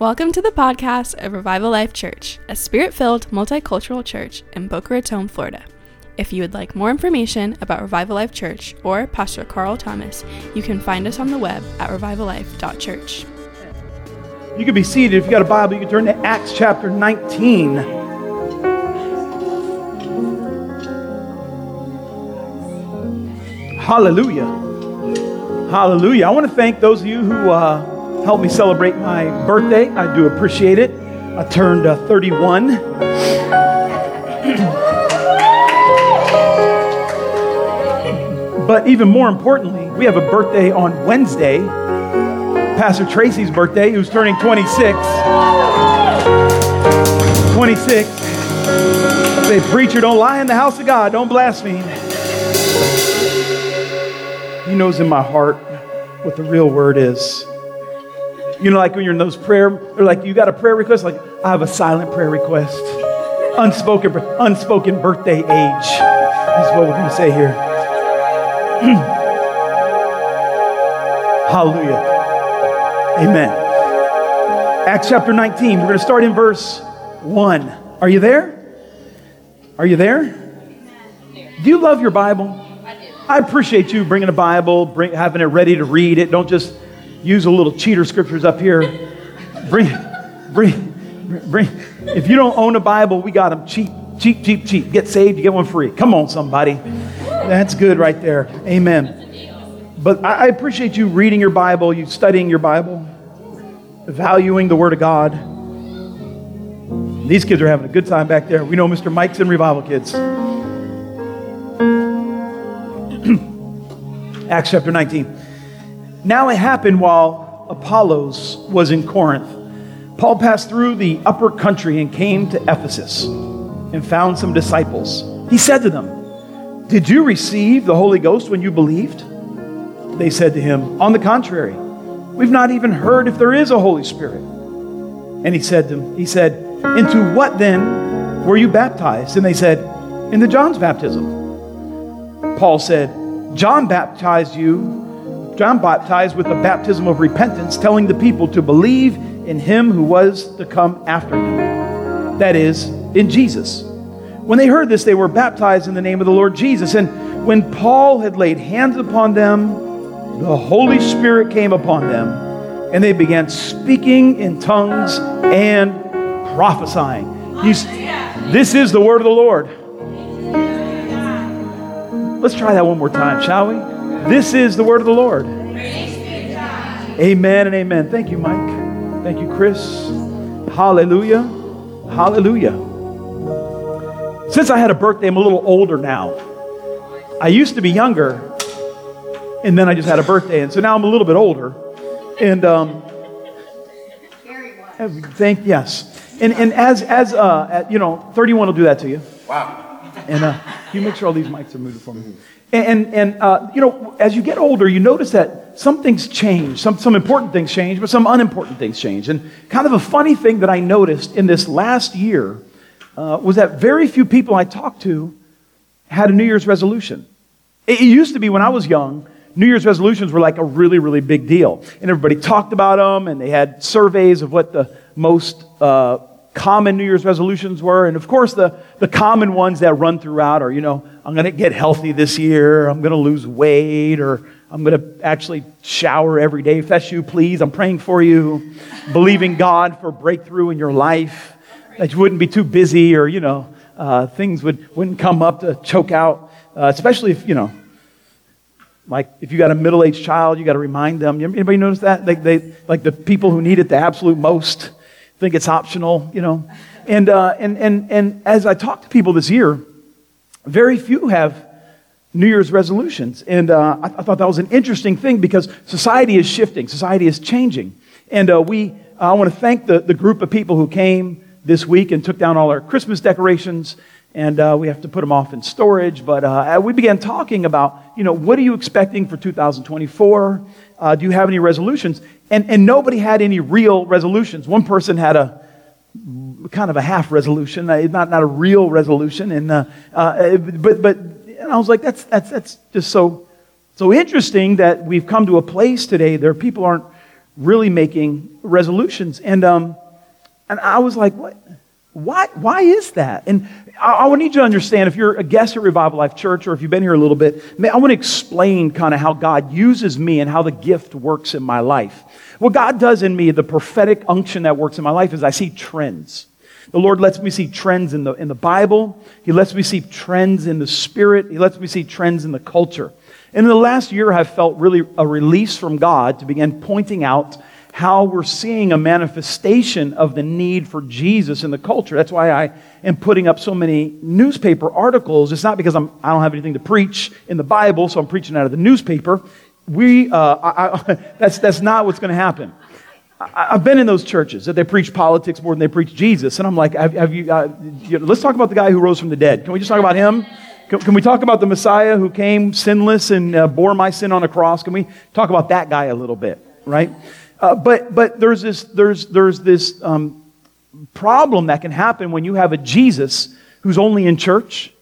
Welcome to the podcast of Revival Life Church, a spirit filled multicultural church in Boca Raton, Florida. If you would like more information about Revival Life Church or Pastor Carl Thomas, you can find us on the web at revivallife.church. You can be seated. If you got a Bible, you can turn to Acts chapter 19. Hallelujah. Hallelujah. I want to thank those of you who uh, helped me celebrate my birthday. I do appreciate it. I turned uh, 31. but even more importantly, we have a birthday on Wednesday. Pastor Tracy's birthday, who's turning 26. 26. Say, preacher, don't lie in the house of God. Don't blaspheme. He knows in my heart what the real word is. You know, like when you're in those prayer, or like you got a prayer request, like I have a silent prayer request, unspoken, unspoken birthday age. is what we're going to say here. Hallelujah. Amen. Acts chapter 19. We're going to start in verse 1. Are you there? Are you there? Do you love your Bible? I appreciate you bringing a Bible, bring, having it ready to read it. Don't just use a little cheater scriptures up here. Bring, bring, bring. If you don't own a Bible, we got them cheap, cheap, cheap, cheap. Get saved, you get one free. Come on, somebody. That's good right there. Amen. But I, appreciate you reading your Bible, you studying your Bible, valuing the Word of God. These kids are having a good time back there. We know Mr. Mike's in Revival Kids. Acts chapter 19. Now it happened while Apollos was in Corinth. Paul passed through the upper country and came to Ephesus and found some disciples. He said to them, Did you receive the Holy Ghost when you believed? They said to him, On the contrary, we've not even heard if there is a Holy Spirit. And he said to them, He said, Into what then were you baptized? And they said, Into John's baptism. Paul said, John baptized you, John baptized with the baptism of repentance, telling the people to believe in him who was to come after him. That is, in Jesus. When they heard this, they were baptized in the name of the Lord Jesus. And when Paul had laid hands upon them, the Holy Spirit came upon them, and they began speaking in tongues and prophesying. You, this is the word of the Lord. Let's try that one more time, shall we? This is the word of the Lord. Amen and amen. Thank you, Mike. Thank you, Chris. Hallelujah. Hallelujah. Since I had a birthday, I'm a little older now. I used to be younger, and then I just had a birthday, and so now I'm a little bit older. And um, thank yes, and and as as uh, at, you know, 31 will do that to you. Wow. And uh, you make sure all these mics are moving for me. And, and, uh, you know, as you get older, you notice that some things change. Some, some important things change, but some unimportant things change. And kind of a funny thing that I noticed in this last year uh, was that very few people I talked to had a New Year's resolution. It, it used to be when I was young, New Year's resolutions were like a really, really big deal. And everybody talked about them, and they had surveys of what the most uh, common New Year's resolutions were. And of course, the, the common ones that run throughout are, you know, I'm going to get healthy this year, I'm going to lose weight, or I'm going to actually shower every day. If that's you, please, I'm praying for you. Believing God for breakthrough in your life, that you wouldn't be too busy, or, you know, uh, things would, wouldn't come up to choke out, uh, especially if, you know, like if you got a middle-aged child, you got to remind them. Anybody notice that? They, they, like the people who need it the absolute most think it's optional, you know. And, uh, and, and, and as I talk to people this year, very few have New Year's resolutions. And uh, I, I, thought that was an interesting thing because society is shifting, society is changing. And uh, we, I want to thank the, the group of people who came this week and took down all our Christmas decorations. And uh, we have to put them off in storage. But uh, we began talking about, you know, what are you expecting for 2024? Uh, do you have any resolutions? And, and nobody had any real resolutions. One person had a kind of a half resolution, uh, not, not a real resolution. And, uh, uh, but, but and I was like, that's, that's, that's just so, so interesting that we've come to a place today where people aren't really making resolutions. And, um, and I was like, what? Why, why is that? And I, I need you to understand if you're a guest at Revival Life Church or if you've been here a little bit, I want to explain kind of how God uses me and how the gift works in my life. What God does in me, the prophetic unction that works in my life, is I see trends. The Lord lets me see trends in the, in the Bible. He lets me see trends in the Spirit. He lets me see trends in the culture. And in the last year, I've felt really a release from God to begin pointing out how we're seeing a manifestation of the need for Jesus in the culture. That's why I am putting up so many newspaper articles. It's not because I'm, I don't have anything to preach in the Bible, so I'm preaching out of the newspaper. We, uh, I, I, that's, that's not what's going to happen. I, have been in those churches that they preach politics more than they preach Jesus. And I'm like, have, have you, uh, let's talk about the guy who rose from the dead. Can we just talk about him? Can, can we talk about the Messiah who came sinless and uh, bore my sin on a cross? Can we talk about that guy a little bit, right? Uh, but but there's this, there's, there's this um, problem that can happen when you have a Jesus who's only in church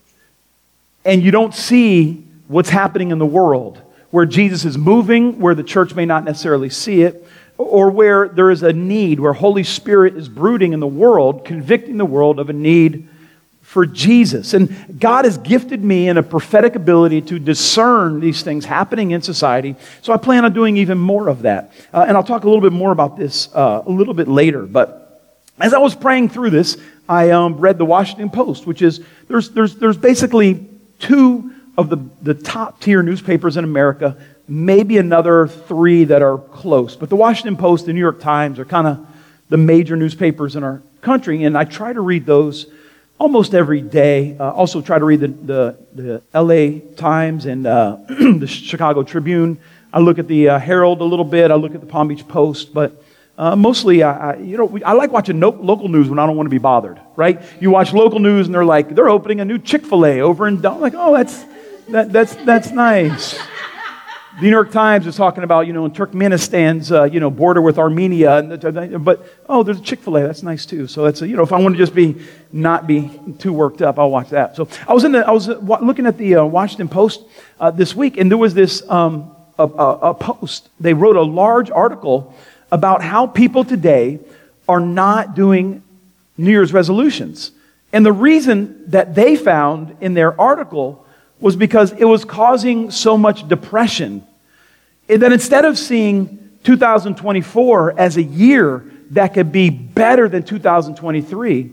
and you don't see what's happening in the world, where Jesus is moving, where the church may not necessarily see it, or where there is a need, where Holy Spirit is brooding in the world, convicting the world of a need for Jesus. And God has gifted me in a prophetic ability to discern these things happening in society. So I plan on doing even more of that. Uh, and I'll talk a little bit more about this uh, a little bit later. But as I was praying through this, I um, read the Washington Post, which is there's, there's, there's basically two of the, the top tier newspapers in America, maybe another three that are close. But the Washington Post, the New York Times are kind of the major newspapers in our country. And I try to read those almost every day. Uh, also, try to read the, the, the LA Times and uh, the Chicago Tribune. I look at the uh, Herald a little bit. I look at the Palm Beach Post, but uh, mostly, I, I, you know, I like watching no, local news when I don't want to be bothered. Right? You watch local news, and they're like, they're opening a new Chick Fil A over in. I'm like, oh, that's that, that's that's nice. The New York Times is talking about, you know, in Turkmenistan's, uh, you know, border with Armenia. And, but, oh, there's a Chick-fil-A. That's nice, too. So that's, a, you know, if I want to just be, not be too worked up, I'll watch that. So I was, in the, I was uh, looking at the uh, Washington Post uh, this week, and there was this um, a, a post. They wrote a large article about how people today are not doing New Year's resolutions. And the reason that they found in their article was because it was causing so much depression that instead of seeing 2024 as a year that could be better than 2023,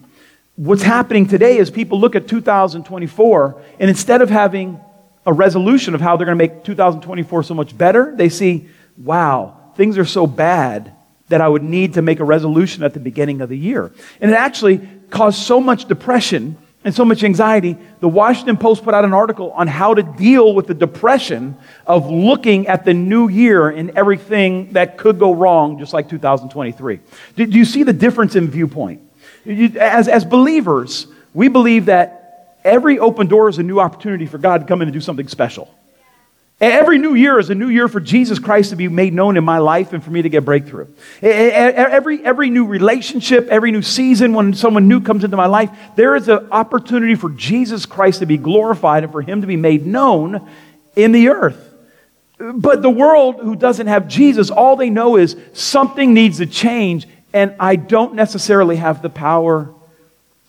what's happening today is people look at 2024 and instead of having a resolution of how they're going to make 2024 so much better, they see, wow, things are so bad that I would need to make a resolution at the beginning of the year. And it actually caused so much depression and so much anxiety, the Washington Post put out an article on how to deal with the depression of looking at the new year and everything that could go wrong, just like 2023. Do, you see the difference in viewpoint? As, as believers, we believe that every open door is a new opportunity for God to come in and do something special. Every new year is a new year for Jesus Christ to be made known in my life and for me to get breakthrough. Every, every new relationship, every new season, when someone new comes into my life, there is an opportunity for Jesus Christ to be glorified and for him to be made known in the earth. But the world who doesn't have Jesus, all they know is something needs to change, and I don't necessarily have the power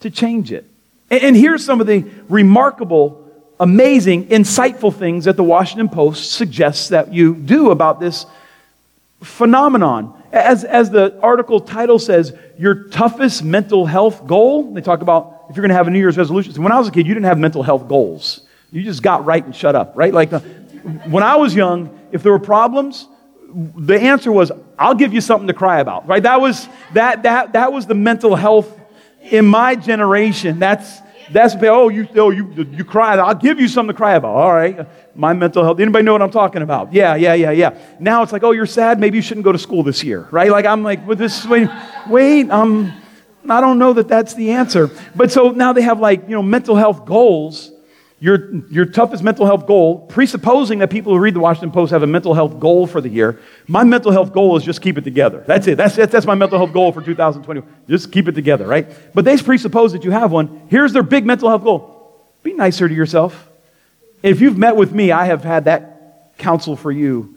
to change it. And here's some of the remarkable amazing, insightful things that the Washington Post suggests that you do about this phenomenon. As, as the article title says, your toughest mental health goal, they talk about if you're going to have a New Year's resolution. So when I was a kid, you didn't have mental health goals. You just got right and shut up, right? Like the, when I was young, if there were problems, the answer was, I'll give you something to cry about, right? That was, that, that, that was the mental health in my generation. That's, that's oh you oh you you cry. I'll give you something to cry about. All right, my mental health. Anybody know what I'm talking about? Yeah, yeah, yeah, yeah. Now it's like oh you're sad. Maybe you shouldn't go to school this year, right? Like I'm like with this wait wait um I don't know that that's the answer. But so now they have like you know mental health goals your, your toughest mental health goal, presupposing that people who read the Washington Post have a mental health goal for the year, my mental health goal is just keep it together. That's it. That's, that's my mental health goal for 2020. Just keep it together, right? But they presuppose that you have one. Here's their big mental health goal be nicer to yourself. If you've met with me, I have had that counsel for you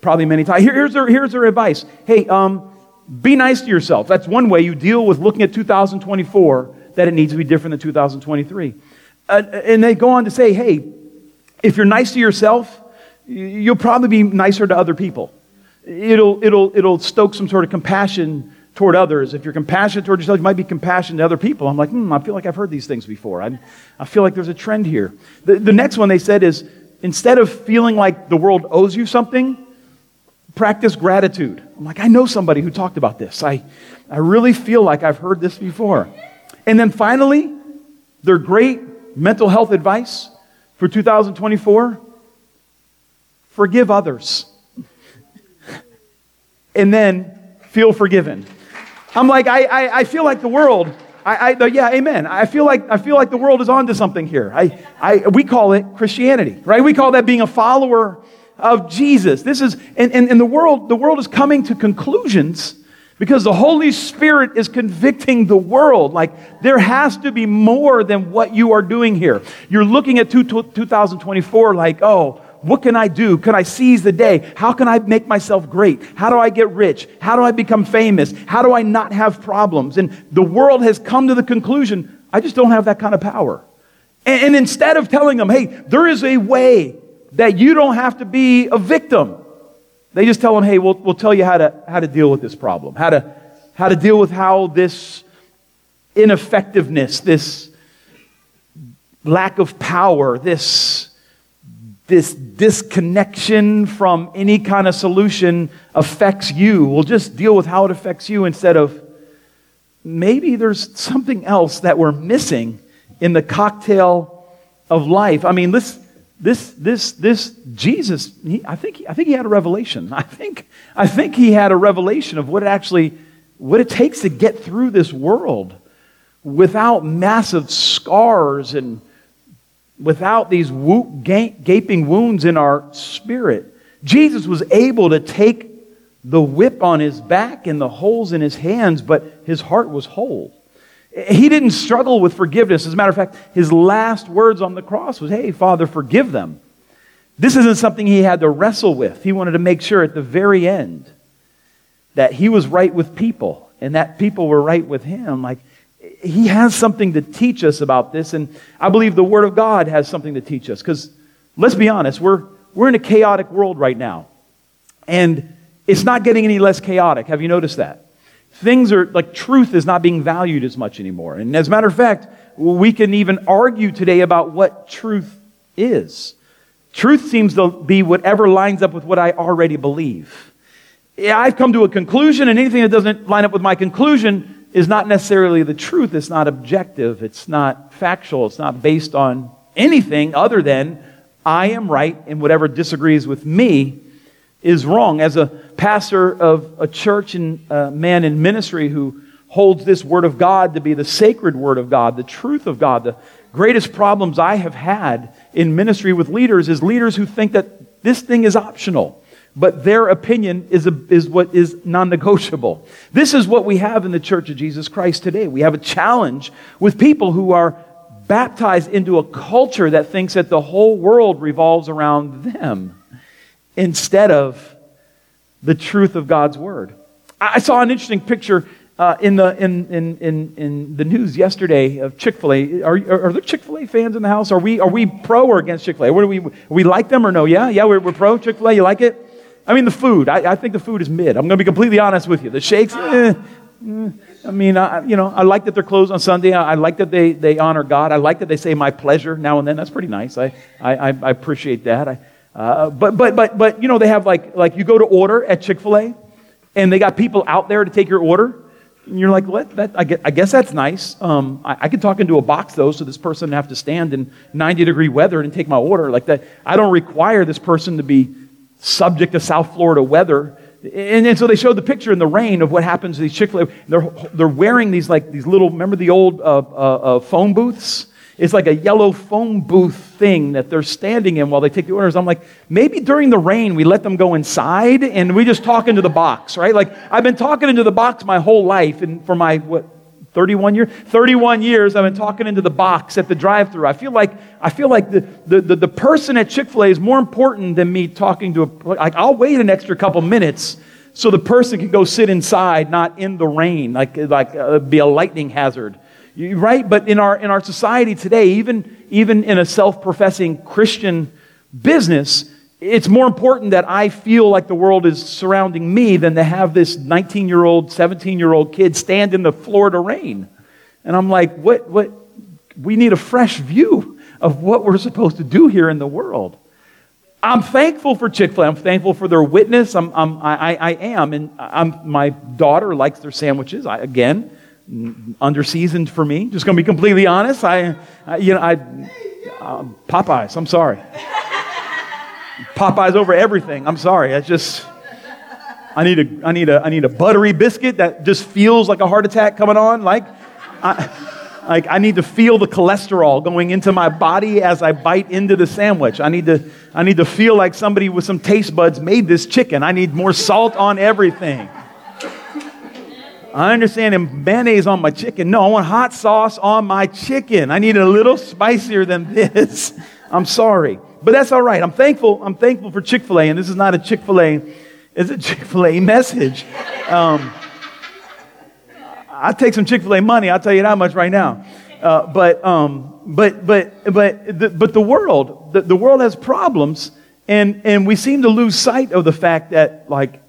probably many times. Here, here's, their, here's their advice Hey, um, be nice to yourself. That's one way you deal with looking at 2024 that it needs to be different than 2023. And they go on to say, hey, if you're nice to yourself, you'll probably be nicer to other people. It'll, it'll, it'll stoke some sort of compassion toward others. If you're compassionate toward yourself, you might be compassionate to other people. I'm like, hmm, I feel like I've heard these things before. i I feel like there's a trend here. The, the next one they said is instead of feeling like the world owes you something, practice gratitude. I'm like, I know somebody who talked about this. I, I really feel like I've heard this before. And then finally, their great mental health advice for 2024 forgive others. and then feel forgiven. I'm like, I, I, I feel like the world, I, I, yeah, amen. I feel like, I feel like the world is onto something here. I, I, we call it Christianity, right? We call that being a follower of Jesus. This is, and, and, and the world, the world is coming to conclusions because the Holy Spirit is convicting the world. Like, there has to be more than what you are doing here. You're looking at 2024 like, oh, what can I do? Can I seize the day? How can I make myself great? How do I get rich? How do I become famous? How do I not have problems? And the world has come to the conclusion I just don't have that kind of power. And, instead of telling them, hey, there is a way that you don't have to be a victim, they just tell them, hey, we'll, we'll tell you how to, how to deal with this problem, how to, how to deal with how this ineffectiveness, this lack of power, this this disconnection from any kind of solution affects you. We'll just deal with how it affects you instead of maybe there's something else that we're missing in the cocktail of life. I mean, this, this, this, this Jesus, he, I, think, I think he had a revelation. I think, I think he had a revelation of what it actually, what it takes to get through this world without massive scars and without these gaping wounds in our spirit. Jesus was able to take the whip on his back and the holes in his hands, but his heart was whole. He didn't struggle with forgiveness. As a matter of fact, his last words on the cross was, Hey, Father, forgive them. This isn't something he had to wrestle with. He wanted to make sure at the very end that he was right with people and that people were right with him. Like, he has something to teach us about this, and I believe the Word of God has something to teach us. Because let's be honest, we're, we're in a chaotic world right now. And it's not getting any less chaotic. Have you noticed that? Things are like truth is not being valued as much anymore. And as a matter of fact, we can even argue today about what truth is. Truth seems to be whatever lines up with what I already believe. I've come to a conclusion, and anything that doesn't line up with my conclusion is not necessarily the truth. It's not objective. It's not factual. It's not based on anything other than I am right and whatever disagrees with me is wrong. As a pastor of a church and a man in ministry who holds this Word of God to be the sacred Word of God, the truth of God, the greatest problems I have had in ministry with leaders is leaders who think that this thing is optional but their opinion is, a, is what is non negotiable. This is what we have in the Church of Jesus Christ today. We have a challenge with people who are baptized into a culture that thinks that the whole world revolves around them instead of the truth of God's Word. I saw an interesting picture uh, in, the, in, in, in, in the news yesterday of Chick fil A. Are, are, are there Chick fil A fans in the house? Are we, are we pro or against Chick fil A? We, we like them or no? Yeah? Yeah, we're, we're pro Chick fil A. You like it? I mean, the food. I, I think the food is mid. I'm going to be completely honest with you. The shakes, eh, eh. I mean, I, you know, I like that they're closed on Sunday. I, I, like that they, they honor God. I like that they say my pleasure now and then. That's pretty nice. I, I, I appreciate that. I, uh, but, but, but, but, you know, they have like, like you go to order at Chick fil A and they got people out there to take your order. And you're like, what? That, I, guess, I guess that's nice. Um, I, I could talk into a box though, so this person have to stand in 90 degree weather and take my order. Like that. I don't require this person to be subject to South Florida weather. And, and so they showed the picture in the rain of what happens to these Chick fil A. They're, they're wearing these, like, these little, remember the old uh, uh, uh, phone booths? It's like a yellow phone booth thing that they're standing in while they take the orders. I'm like, maybe during the rain we let them go inside and we just talk into the box, right? Like, I've been talking into the box my whole life and for my, what, 31 years 31 years i've been talking into the box at the drive-through i feel like i feel like the, the, the, the person at chick-fil-a is more important than me talking to a like i'll wait an extra couple minutes so the person can go sit inside not in the rain like like uh, be a lightning hazard right but in our in our society today even even in a self-professing christian business it's more important that I feel like the world is surrounding me than to have this 19 year old, 17 year old kid stand in the Florida rain. And I'm like, what, what? We need a fresh view of what we're supposed to do here in the world. I'm thankful for Chick fil A. I'm thankful for their witness. I'm, I'm, I, I am. And uh, I'm, my daughter likes their sandwiches. I, again, under seasoned for me. Just going to be completely honest. I, I you know, I, uh, Popeyes, I'm sorry. Popeyes over everything. I'm sorry. I just, I need a, I need a, I need a buttery biscuit that just feels like a heart attack coming on. Like, I, like I need to feel the cholesterol going into my body as I bite into the sandwich. I need to, I need to feel like somebody with some taste buds made this chicken. I need more salt on everything. I understand mayonnaise on my chicken. No, I want hot sauce on my chicken. I need it a little spicier than this. I'm sorry. But that's all right. I'm thankful. I'm thankful for Chick fil A, and this is not a Chick fil A, it's a Chick fil A message. Um, I take some Chick fil A money, I'll tell you that much right now. Uh, but, um, but, but, but, the, but the world, the, the world has problems, and, and we seem to lose sight of the fact that, like,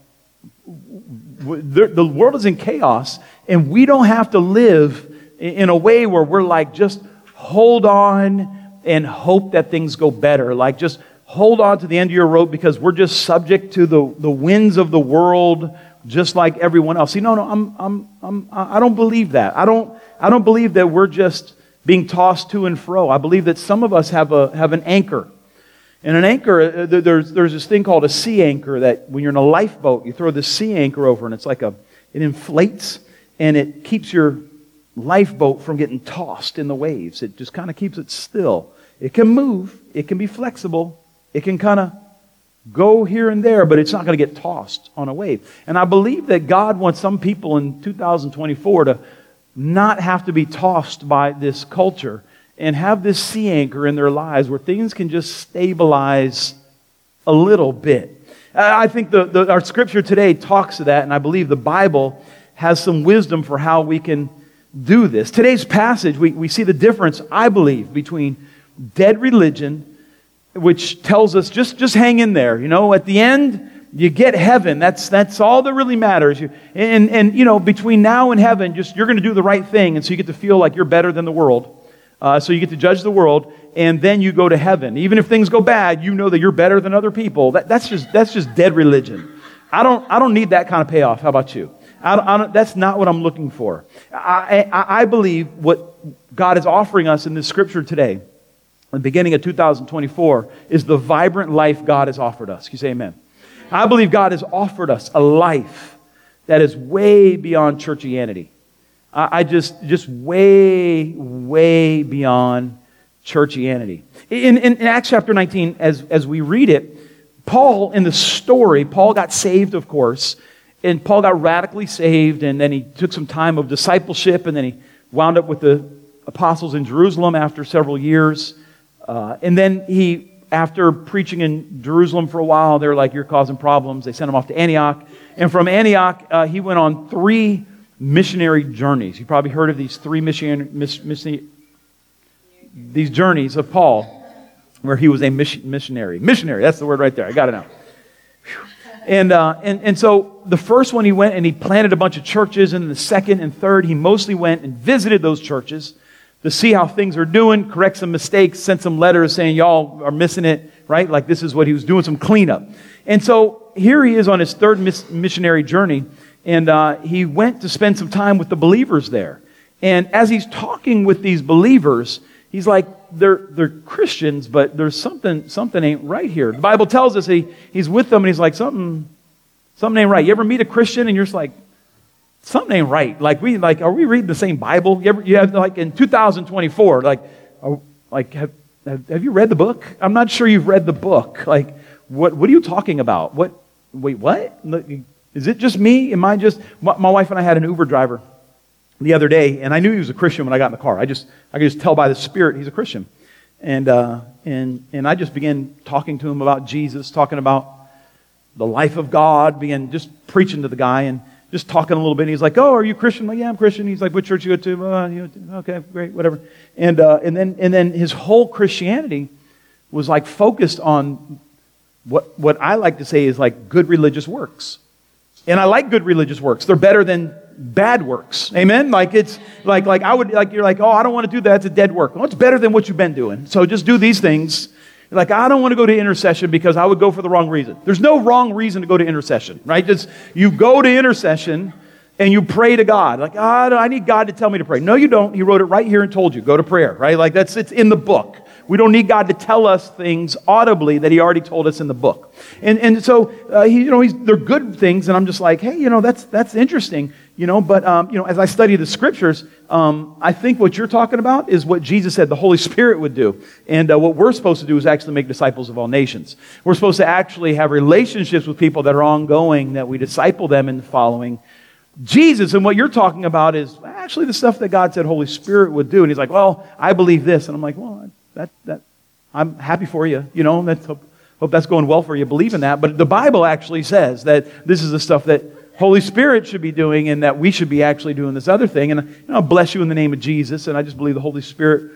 the, world is in chaos, and we don't have to live in a way where we're like, just hold on and hope that things go better. Like just hold on to the end of your rope because we're just subject to the, the winds of the world just like everyone else. See, no, no, I'm, I'm, I'm, I don't believe that. I don't, I don't believe that we're just being tossed to and fro. I believe that some of us have, a, have an anchor. And an anchor, uh, there's, there's this thing called a sea anchor that when you're in a lifeboat, you throw the sea anchor over and it's like a, it inflates and it keeps your lifeboat from getting tossed in the waves. It just kind of keeps it still. It can move, it can be flexible, it can kind of go here and there, but it's not going to get tossed on a wave. And I believe that God wants some people in 2024 to not have to be tossed by this culture and have this sea anchor in their lives where things can just stabilize a little bit. I think the, the, our scripture today talks to that, and I believe the Bible has some wisdom for how we can do this. Today's passage, we, we see the difference, I believe, between dead religion, which tells us just, just hang in there. You know, at the end, you get heaven. That's, that's all that really matters. You, and, and, you know, between now and heaven, just you're going to do the right thing. And so you get to feel like you're better than the world. Uh, so you get to judge the world, and then you go to heaven. Even if things go bad, you know that you're better than other people. That, that's, just, that's just dead religion. I don't, I don't need that kind of payoff. How about you? I don't, I don't, that's not what I'm looking for. I, I, I believe what God is offering us in this scripture today in the beginning of 2024 is the vibrant life God has offered us. Can you say amen? I believe God has offered us a life that is way beyond churchianity. I, just, just way, way beyond churchianity. In, in, in Acts chapter 19, as, as we read it, Paul, in the story, Paul got saved, of course, and Paul got radically saved, and then he took some time of discipleship, and then he wound up with the apostles in Jerusalem after several years. Uh, and then he, after preaching in Jerusalem for a while, they're like, You're causing problems. They sent him off to Antioch. And from Antioch, uh, he went on three missionary journeys. You probably heard of these three missionary, miss, these journeys of Paul, where he was a missionary. Missionary, that's the word right there. I got it now. And, uh, and, and so the first one he went and he planted a bunch of churches, and the second and third he mostly went and visited those churches to see how things are doing, correct some mistakes, sent some letters saying y'all are missing it, right? Like this is what he was doing, some cleanup. And so here he is on his third miss- missionary journey, and uh, he went to spend some time with the believers there. And as he's talking with these believers, he's like, they're, they're Christians, but there's something, something ain't right here. The Bible tells us he, he's with them and he's like, something, something ain't right. You ever meet a Christian and you're just like, something ain't right. Like we like, are we reading the same Bible? You, ever, you have like in 2024, like, are, like have, have, have you read the book? I'm not sure you've read the book. Like, what what are you talking about? What? Wait, what? Is it just me? Am I just? My, wife and I had an Uber driver the other day, and I knew he was a Christian when I got in the car. I just I could just tell by the Spirit he's a Christian, and uh, and and I just began talking to him about Jesus, talking about the life of God, began just preaching to the guy and just talking a little bit. And he's like, "Oh, are you Christian?" I'm like, "Yeah, I'm Christian." He's like, "What church you go to?" Uh, you know, okay, great, whatever. And uh, and then and then his whole Christianity was like focused on what what I like to say is like good religious works. And I like good religious works. They're better than bad works. Amen? Like it's like like I would like you're like, "Oh, I don't want to do that. It's a dead work." Well, it's better than what you've been doing. So just do these things. Like, I don't want to go to intercession because I would go for the wrong reason. There's no wrong reason to go to intercession, right? Just you go to intercession and you pray to God. Like, oh, I need God to tell me to pray. No, you don't. He wrote it right here and told you, go to prayer, right? Like that's it's in the book. We don't need God to tell us things audibly that He already told us in the book. And, and so, uh, he, you know, they're good things, and I'm just like, hey, you know, that's, that's interesting, you know, but, um, you know, as I study the scriptures, um, I think what you're talking about is what Jesus said the Holy Spirit would do. And uh, what we're supposed to do is actually make disciples of all nations. We're supposed to actually have relationships with people that are ongoing, that we disciple them in following Jesus. And what you're talking about is actually the stuff that God said Holy Spirit would do. And he's like, well, I believe this. And I'm like, well, that, that, I'm happy for you. You know, that's, hope, hope that's going well for you. Believe in that. But the Bible actually says that this is the stuff that Holy Spirit should be doing and that we should be actually doing this other thing. And you know, bless you in the name of Jesus. And I just believe the Holy Spirit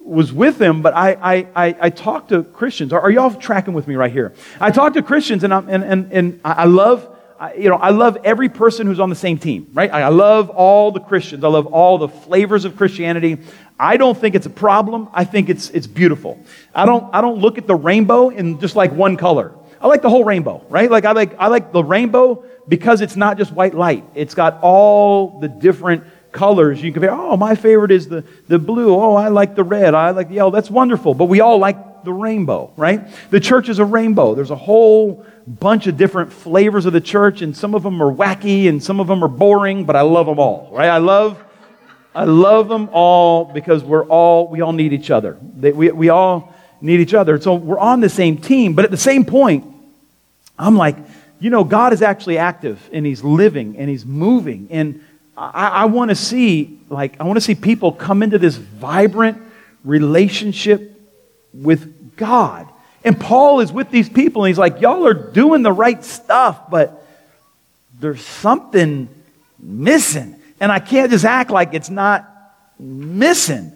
was with him, but I, I, I, I talk to Christians. Are, are y'all tracking with me right here? I talk to Christians and, I'm, and, and, and I love you know, I love every person who's on the same team, right? I, love all the Christians. I love all the flavors of Christianity. I don't think it's a problem. I think it's, it's beautiful. I don't, I don't look at the rainbow in just like one color. I like the whole rainbow, right? Like I like, I like the rainbow because it's not just white light. It's got all the different colors you can compare. Oh, my favorite is the, the blue. Oh, I like the red. I like the yellow. That's wonderful. But we all like the rainbow, right? The church is a rainbow. There's a whole bunch of different flavors of the church, and some of them are wacky and some of them are boring, but I love them all, right? I love I love them all because we're all, we all need each other. We, we all need each other. So we're on the same team. But at the same point, I'm like, you know, God is actually active and He's living and He's moving. And I, I want to see, like, I want to see people come into this vibrant relationship with God. And Paul is with these people and he's like, y'all are doing the right stuff, but there's something missing. And I can't just act like it's not missing.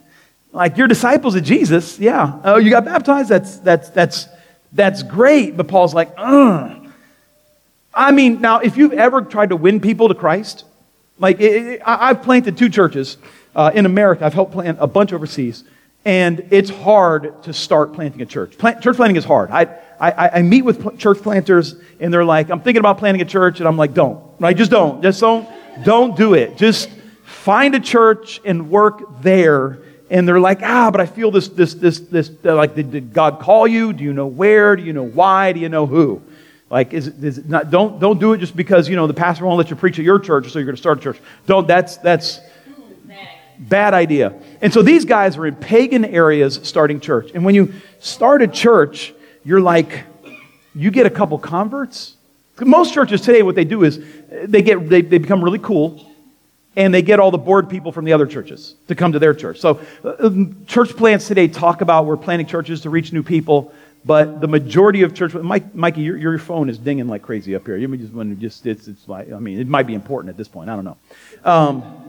Like you're disciples of Jesus, yeah. Oh, you got baptized? That's that's that's that's great. But Paul's like, Ugh. I mean, now if you've ever tried to win people to Christ, like it, it, I've planted two churches uh, in America. I've helped plant a bunch overseas, and it's hard to start planting a church. Plant, church planting is hard. I, I, I meet with pl- church planters, and they're like, "I'm thinking about planting a church," and I'm like, "Don't, right? Just don't, just don't." Don't do it. Just find a church and work there. And they're like, ah, but I feel this, this, this, this. Like, did, God call you? Do you know where? Do you know why? Do you know who? Like, is, is it not, don't, don't do it just because, you know, the pastor won't let you preach at your church, so you're going to start a church. Don't, that's, that's bad idea. And so these guys were in pagan areas starting church. And when you start a church, you're like, you get a couple converts. Most churches today, what they do is they, get, they, they become really cool and they get all the bored people from the other churches to come to their church. So, uh, church plants today talk about we're planting churches to reach new people, but the majority of church, Mike, Mikey, your, your phone is dinging like crazy up here. You just to just, it's, it's like, I mean, it might be important at this point. I don't know. Um,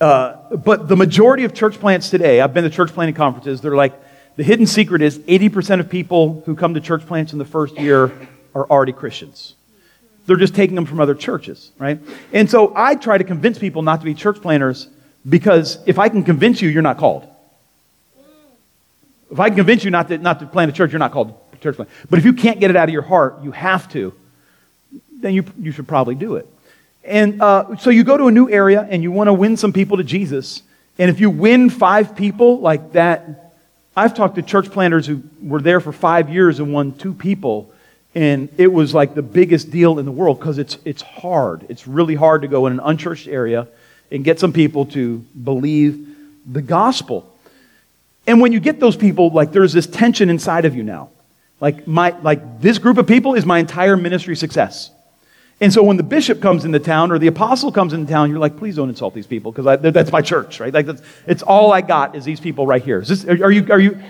uh, but the majority of church plants today, I've been to church planting conferences, they're like, the hidden secret is 80% of people who come to church plants in the first year are already Christians. They're just taking them from other churches, right? And so I try to convince people not to be church planters because if I can convince you, you're not called. If I can convince you not to, not to plant a church, you're not called church plant. But if you can't get it out of your heart, you have to, then you, you should probably do it. And uh, so you go to a new area and you want to win some people to Jesus. And if you win five people like that, I've talked to church planters who were there for five years and won two people and it was like the biggest deal in the world because it's, it's hard. It's really hard to go in an unchurched area and get some people to believe the gospel. And when you get those people, like there's this tension inside of you now. Like my like this group of people is my entire ministry success. And so when the bishop comes into town or the apostle comes into town, you're like, please don't insult these people because that's my church, right? Like that's, it's all I got is these people right here. Is this, are, you, are you,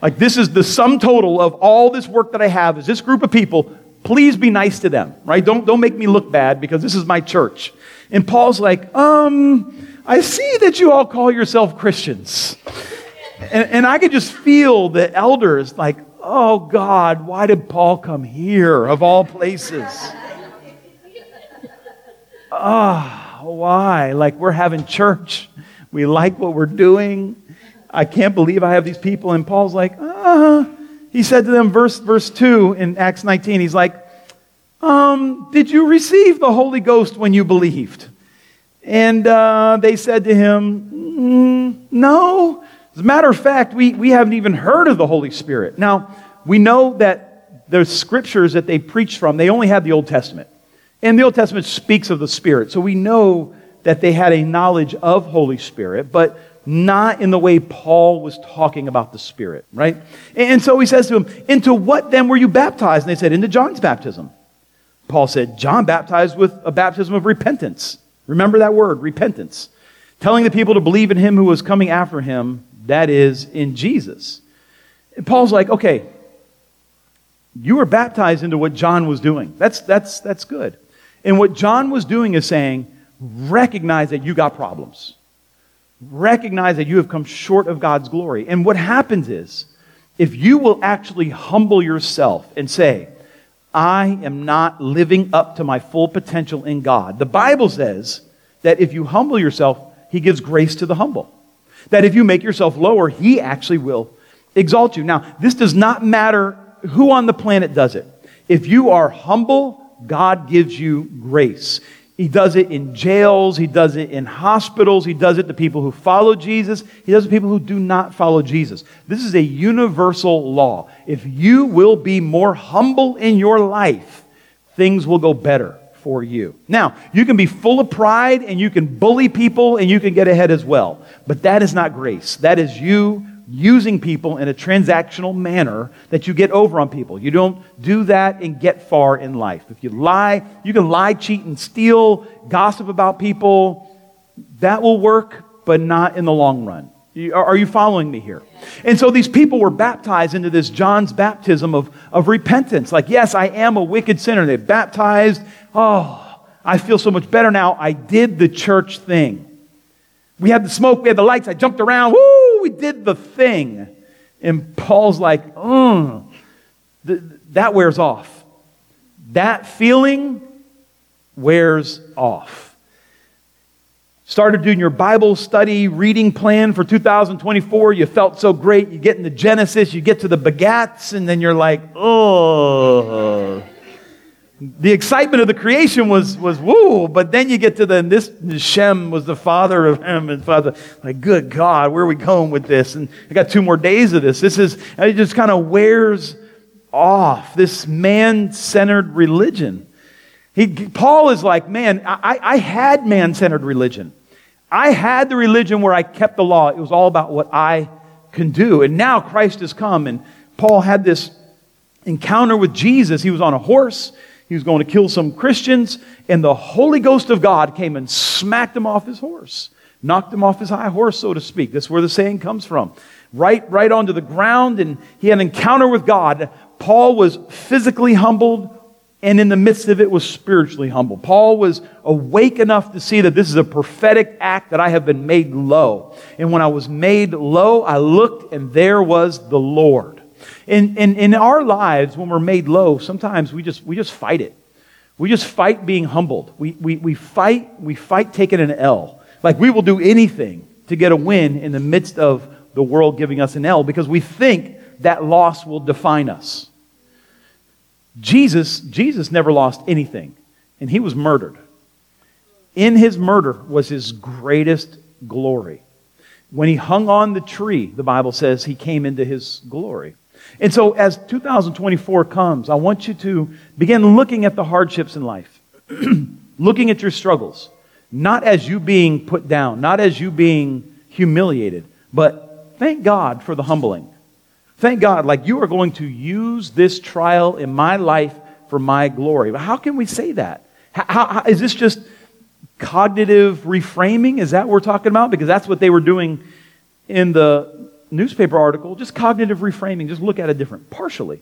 like this is the sum total of all this work that I have is this group of people. Please be nice to them, right? Don't, don't make me look bad because this is my church. And Paul's like, um, I see that you all call yourself Christians. And, and I could just feel the elders like, oh God, why did Paul come here of all places? Ah, oh, why? Like we're having church. We like what we're doing. I can't believe I have these people. And Paul's like, ah. He said to them, verse, verse 2 in Acts 19, he's like, um, Did you receive the Holy Ghost when you believed? And uh, they said to him, mm, No. As a matter of fact, we, we haven't even heard of the Holy Spirit. Now, we know that the scriptures that they preached from, they only had the Old Testament. And the Old Testament speaks of the Spirit. So we know that they had a knowledge of Holy Spirit, but not in the way Paul was talking about the Spirit, right? And so he says to them, Into what then were you baptized? And they said, Into John's baptism. Paul said, John baptized with a baptism of repentance. Remember that word, repentance. Telling the people to believe in him who was coming after him, that is, in Jesus. And Paul's like, okay, you were baptized into what John was doing. That's, that's, that's good. And what John was doing is saying, recognize that you got problems. Recognize that you have come short of God's glory. And what happens is, if you will actually humble yourself and say, I am not living up to my full potential in God. The Bible says that if you humble yourself, He gives grace to the humble. That if you make yourself lower, He actually will exalt you. Now, this does not matter who on the planet does it. If you are humble, God gives you grace. He does it in jails. He does it in hospitals. He does it to people who follow Jesus. He does it to people who do not follow Jesus. This is a universal law. If you will be more humble in your life, things will go better for you. Now, you can be full of pride and you can bully people and you can get ahead as well. But that is not grace. That is you using people in a transactional manner that you get over on people. You don't do that and get far in life. If you lie, you can lie, cheat, and steal, gossip about people. That will work, but not in the long run. Are you following me here? And so these people were baptized into this John's baptism of, of repentance. Like, yes, I am a wicked sinner. They baptized. Oh, I feel so much better now. I did the church thing. We had the smoke, we had the lights. I jumped around. Woo! We did the thing. And Paul's like, mm, th- that wears off. That feeling wears off. Started doing your Bible study reading plan for 2024. You felt so great. You get into Genesis, you get to the begats, and then you're like, oh the excitement of the creation was, was woo, but then you get to the, this Shem was the father of him and father. Like, good God, where are we going with this? And I got two more days of this. This is, it just kind of wears off this man centered religion. He, Paul is like, man, I, I had man centered religion. I had the religion where I kept the law. It was all about what I can do. And now Christ has come, and Paul had this encounter with Jesus. He was on a horse. He was going to kill some Christians, and the Holy Ghost of God came and smacked him off his horse, knocked him off his high horse, so to speak. That's where the saying comes from. Right, right onto the ground, and he had an encounter with God. Paul was physically humbled, and in the midst of it was spiritually humbled. Paul was awake enough to see that this is a prophetic act that I have been made low. And when I was made low, I looked, and there was the Lord. In, in, in our lives, when we're made low, sometimes we just, we just fight it. We just fight being humbled. We, we, we, fight, we fight taking an L. Like we will do anything to get a win in the midst of the world giving us an L because we think that loss will define us. Jesus, Jesus never lost anything, and he was murdered. In his murder was his greatest glory. When he hung on the tree, the Bible says he came into his glory. And so, as 2024 comes, I want you to begin looking at the hardships in life, looking at your struggles, not as you being put down, not as you being humiliated, but thank God for the humbling. Thank God, like you are going to use this trial in my life for my glory. But how can we say that? How, how, is this just cognitive reframing? Is that what we're talking about? Because that's what they were doing in the newspaper article. Just cognitive reframing. Just look at it different. Partially.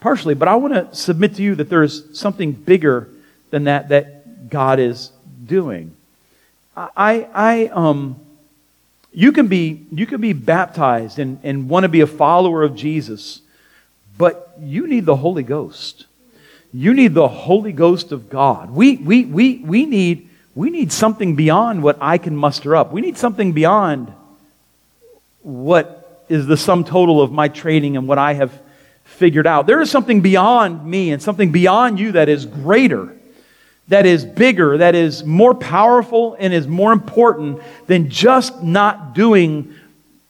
Partially. But I want to submit to you that there is something bigger than that that God is doing. I, I, um, you can be, you can be baptized and, and want to be a follower of Jesus, but you need the Holy Ghost. You need the Holy Ghost of God. We, we, we, we, need, we need something beyond what I can muster up. We need something beyond what is the sum total of my training and what I have figured out. There is something beyond me and something beyond you that is greater that is bigger, that is more powerful, and is more important than just not doing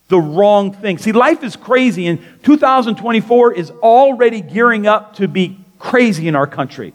the wrong thing. See, life is crazy, and 2024 is already gearing up to be crazy in our country.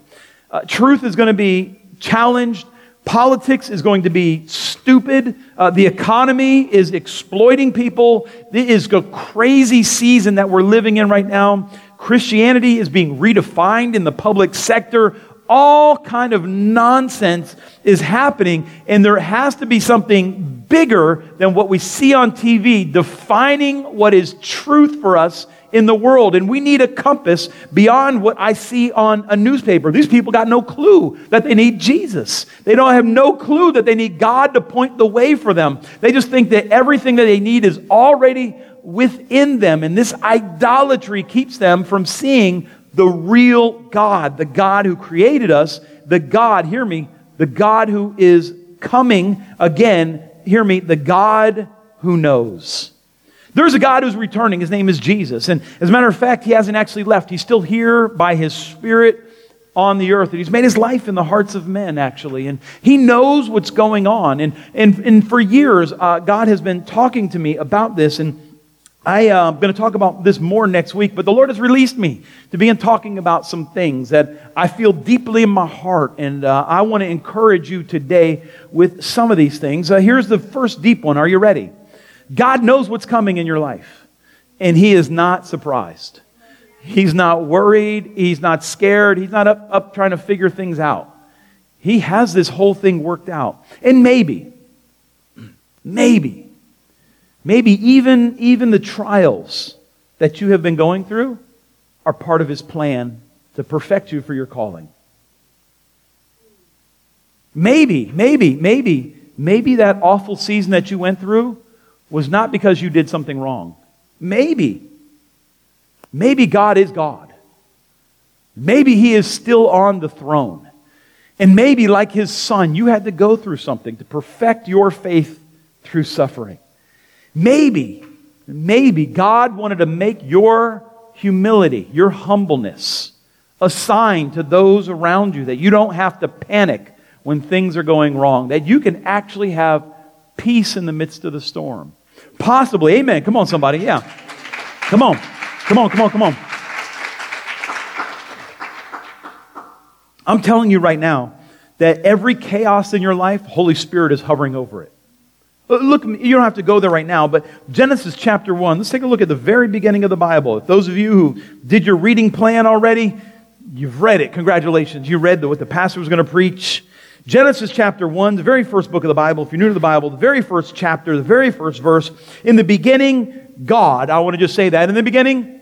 Uh, truth is going to be challenged. Politics is going to be stupid. Uh, the economy is exploiting people. It is a crazy season that we're living in right now. Christianity is being redefined in the public sector all kind of nonsense is happening and there has to be something bigger than what we see on TV defining what is truth for us in the world and we need a compass beyond what I see on a newspaper. These people got no clue that they need Jesus. They don't have no clue that they need God to point the way for them. They just think that everything that they need is already within them and this idolatry keeps them from seeing the real God, the God who created us, the God, hear me, the God who is coming again, hear me, the God who knows. There's a God who's returning. His name is Jesus. And as a matter of fact, he hasn't actually left. He's still here by his Spirit on the earth. And he's made his life in the hearts of men, actually. And he knows what's going on. And, and, and for years, uh, God has been talking to me about this. And I, uh, am going to talk about this more next week, but the Lord has released me to begin talking about some things that I feel deeply in my heart, and uh, I want to encourage you today with some of these things. Uh, here's the first deep one. Are you ready? God knows what's coming in your life, and He is not surprised. He's not worried. He's not scared. He's not up, up trying to figure things out. He has this whole thing worked out. And maybe, maybe, Maybe even, even the trials that you have been going through are part of his plan to perfect you for your calling. Maybe, maybe, maybe, maybe that awful season that you went through was not because you did something wrong. Maybe. Maybe God is God. Maybe he is still on the throne. And maybe, like his son, you had to go through something to perfect your faith through suffering. Maybe, maybe God wanted to make your humility, your humbleness, a sign to those around you that you don't have to panic when things are going wrong, that you can actually have peace in the midst of the storm. Possibly, amen. Come on, somebody. Yeah. Come on. Come on, come on, come on. I'm telling you right now that every chaos in your life, Holy Spirit is hovering over it. Look, you don't have to go there right now, but Genesis chapter 1, let's take a look at the very beginning of the Bible. If those of you who did your reading plan already, you've read it. Congratulations. You read what the pastor was going to preach. Genesis chapter 1, the very first book of the Bible. If you're new to the Bible, the very first chapter, the very first verse. In the beginning, God. I want to just say that. In the beginning,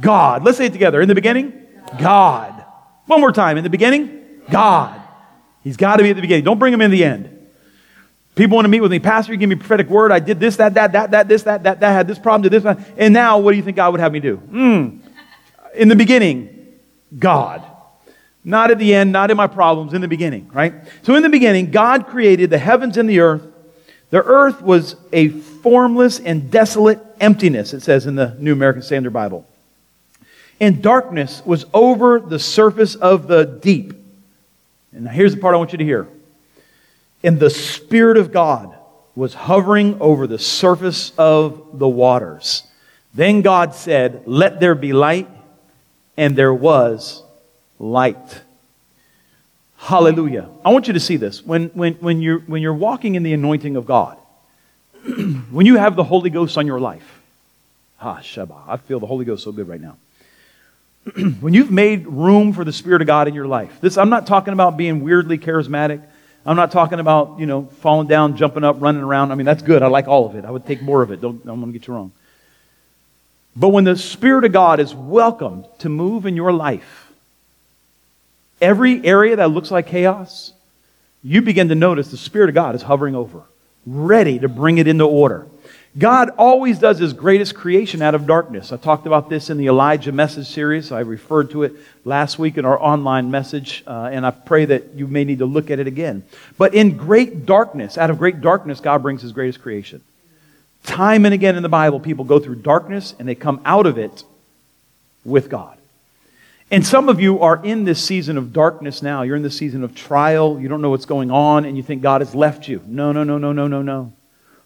God. Let's say it together. In the beginning, God. One more time. In the beginning, God. He's got to be at the beginning. Don't bring him in the end. People want to meet with me. Pastor, you give me prophetic word. I did this, that, that, that, that, this, that, that, that, had this problem, did this. And now, what do you think God would have me do? Hmm. In the beginning, God. Not at the end, not in my problems, in the beginning, right? So in the beginning, God created the heavens and the earth. The earth was a formless and desolate emptiness, it says in the New American Standard Bible. And darkness was over the surface of the deep. And here's the part I want you to hear and the Spirit of God was hovering over the surface of the waters. Then God said, Let there be light, and there was light. Hallelujah. I want you to see this. When, when, when, you're, when you're walking in the anointing of God, when you have the Holy Ghost on your life, ah, Sheba, I feel the Holy Ghost so good right now. when you've made room for the Spirit of God in your life, this, I'm not talking about being weirdly charismatic. I'm not talking about, you know, falling down, jumping up, running around. I mean, that's good. I like all of it. I would take more of it. Don't, I'm going to get you wrong. But when the Spirit of God is welcomed to move in your life, every area that looks like chaos, you begin to notice the Spirit of God is hovering over, ready to bring it into order. God always does his greatest creation out of darkness. I talked about this in the Elijah message series. I referred to it last week in our online message, uh, and I pray that you may need to look at it again. But in great darkness, out of great darkness, God brings his greatest creation. Time and again in the Bible, people go through darkness and they come out of it with God. And some of you are in this season of darkness now. You're in this season of trial. You don't know what's going on, and you think God has left you. No, no, no, no, no, no, no.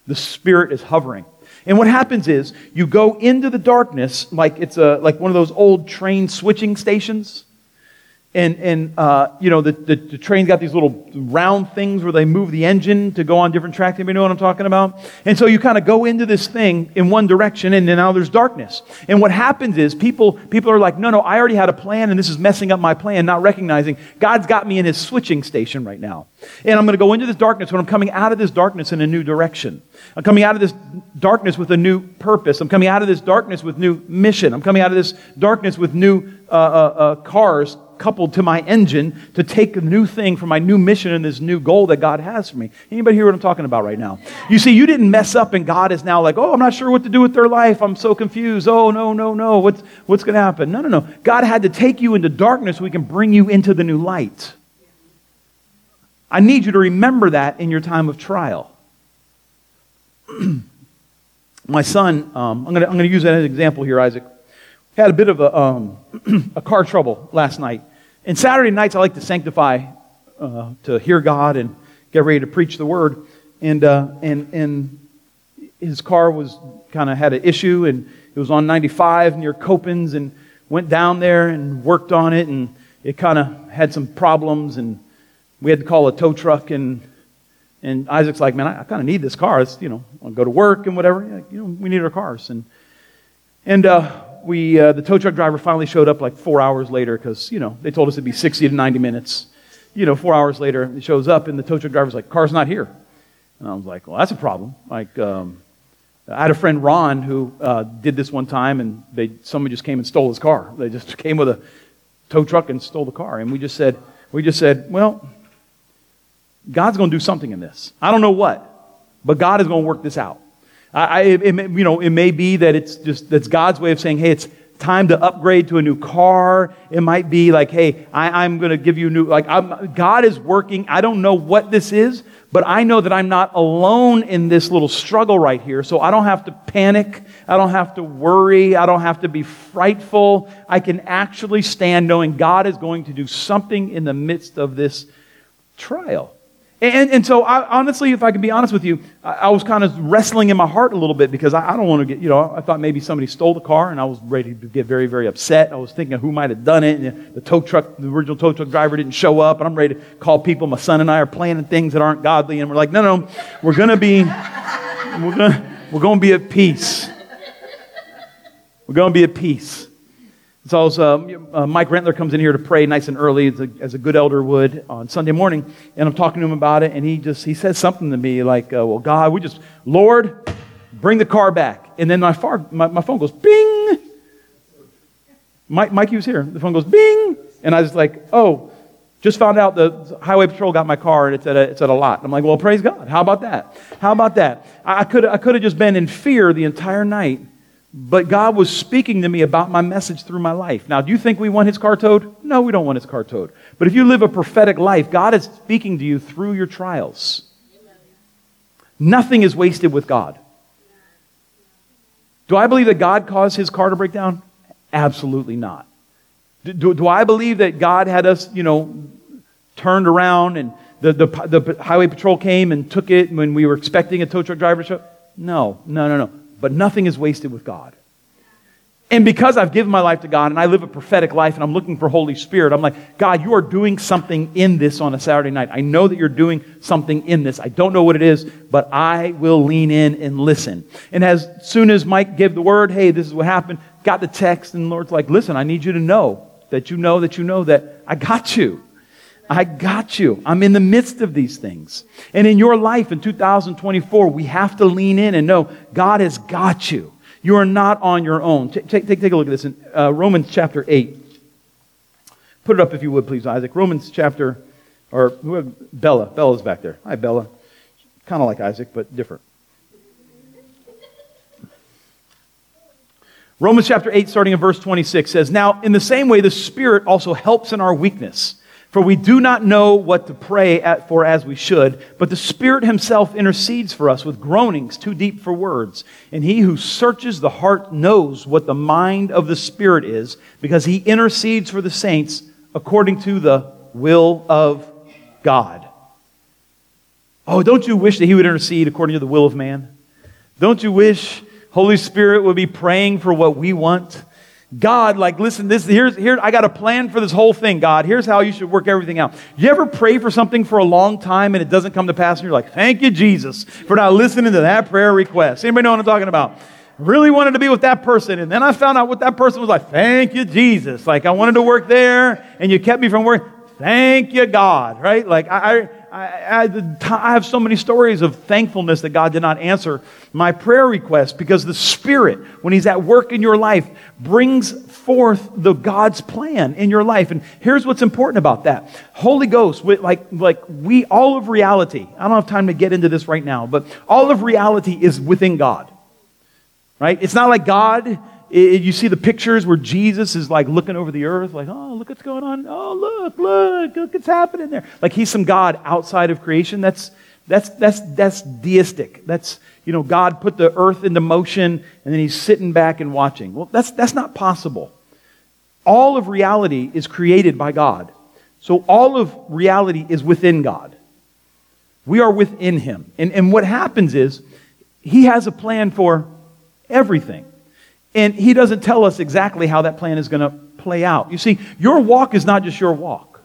The Spirit is hovering. And what happens is you go into the darkness like it's a, like one of those old train switching stations. And, and uh, you know, the, the, the, train's got these little round things where they move the engine to go on different tracks. Anybody know what I'm talking about? And so you kind of go into this thing in one direction, and then now there's darkness. And what happens is people, people are like, no, no, I already had a plan, and this is messing up my plan, not recognizing God's got me in his switching station right now. And I'm going to go into this darkness, but I'm coming out of this darkness in a new direction. I'm coming out of this darkness with a new purpose. I'm coming out of this darkness with new mission. I'm coming out of this darkness with new uh, uh, uh, cars coupled to my engine to take a new thing for my new mission and this new goal that God has for me. Anybody hear what I'm talking about right now? You see, you didn't mess up and God is now like, oh, I'm not sure what to do with their life. I'm so confused. Oh, no, no, no. What's, what's going to happen? No, no, no. God had to take you into darkness so we can bring you into the new light. I need you to remember that in your time of trial. my son, um, I'm going to use that as an example here, Isaac, had a bit of a, um, a car trouble last night. And Saturday nights, I like to sanctify uh, to hear God and get ready to preach the word. And, uh, and, and his car was kind of had an issue, and it was on 95 near Copans, and went down there and worked on it, and it kind of had some problems, and we had to call a tow truck, and and Isaac's like, man, I, I kind of need this car. It's, you know, I'll go to work and whatever. You know, we need our cars. And and uh, we, uh, the tow truck driver finally showed up like four hours later because, you know, they told us it'd be 60 to 90 minutes. You know, four hours later, he shows up and the tow truck driver's like, car's not here. And I was like, well, that's a problem. Like, um, I had a friend, Ron, who uh, did this one time and they, somebody just came and stole his car. They just came with a tow truck and stole the car. And we just said, we just said, well, God's going to do something in this. I don't know what, but God is going to work this out. I, it, you know, it may be that it's just that's God's way of saying, hey, it's time to upgrade to a new car. It might be like, hey, I, am going to give you new, like, I'm, God is working. I don't know what this is, but I know that I'm not alone in this little struggle right here. So I don't have to panic. I don't have to worry. I don't have to be frightful. I can actually stand knowing God is going to do something in the midst of this trial. And, and so, I, honestly, if I can be honest with you, I, I, was kind of wrestling in my heart a little bit because I, I, don't want to get, you know, I thought maybe somebody stole the car and I was ready to get very, very upset. I was thinking who might have done it. And the tow truck, the original tow truck driver didn't show up. And I'm ready to call people. My son and I are planning things that aren't godly. And we're like, no, no, we're going to be, we're going we're going to be at peace. We're going to be at peace. So uh, uh, Mike Rentler comes in here to pray nice and early as a, as a, good elder would on Sunday morning, and I'm talking to him about it, and he just he says something to me like, uh, "Well, God, we just Lord, bring the car back." And then my, far, my, my phone goes bing. Mike, Mikey was here. The phone goes bing, and I was like, "Oh, just found out the highway patrol got my car and it's at a, it's at a lot." I'm like, "Well, praise God. How about that? How about that? I could I could have just been in fear the entire night." But God was speaking to me about my message through my life. Now, do you think we want his car towed? No, we don't want his car towed. But if you live a prophetic life, God is speaking to you through your trials. Nothing is wasted with God. Do I believe that God caused his car to break down? Absolutely not. Do, do, do I believe that God had us, you know, turned around and the, the, the highway patrol came and took it when we were expecting a tow truck driver show? No, no, no, no. But nothing is wasted with God. And because I've given my life to God and I live a prophetic life and I'm looking for Holy Spirit, I'm like, God, you are doing something in this on a Saturday night. I know that you're doing something in this. I don't know what it is, but I will lean in and listen. And as soon as Mike gave the word, hey, this is what happened, got the text, and the Lord's like, listen, I need you to know that you know that you know that I got you. I got you. I'm in the midst of these things. And in your life in 2024, we have to lean in and know God has got you. You are not on your own. Take, take, take a look at this in uh, Romans chapter 8. Put it up if you would, please, Isaac. Romans chapter, or Bella. Bella's back there. Hi, Bella. Kind of like Isaac, but different. Romans chapter 8, starting in verse 26, says, Now, in the same way, the Spirit also helps in our weakness. For we do not know what to pray for as we should, but the Spirit Himself intercedes for us with groanings too deep for words. And He who searches the heart knows what the mind of the Spirit is, because He intercedes for the saints according to the will of God. Oh, don't you wish that He would intercede according to the will of man? Don't you wish Holy Spirit would be praying for what we want? God, like, listen, this here's here I got a plan for this whole thing, God. Here's how you should work everything out. You ever pray for something for a long time and it doesn't come to pass, and you're like, thank you, Jesus, for not listening to that prayer request. Anybody know what I'm talking about? Really wanted to be with that person, and then I found out what that person was like. Thank you, Jesus. Like I wanted to work there, and you kept me from working. Thank you, God. Right? Like I, I I, I, have so many stories of thankfulness that God did not answer my prayer request because the Spirit, when He's at work in your life, brings forth the God's plan in your life. And here's what's important about that Holy Ghost, like, like we, all of reality, I don't have time to get into this right now, but all of reality is within God. Right? It's not like God it, you see the pictures where Jesus is like looking over the earth, like, oh, look what's going on. Oh, look, look, look what's happening there. Like he's some God outside of creation. That's, that's, that's, that's deistic. That's, you know, God put the earth into motion and then he's sitting back and watching. Well, that's, that's not possible. All of reality is created by God. So all of reality is within God. We are within him. And, and what happens is he has a plan for everything. And he doesn't tell us exactly how that plan is going to play out. You see, your walk is not just your walk.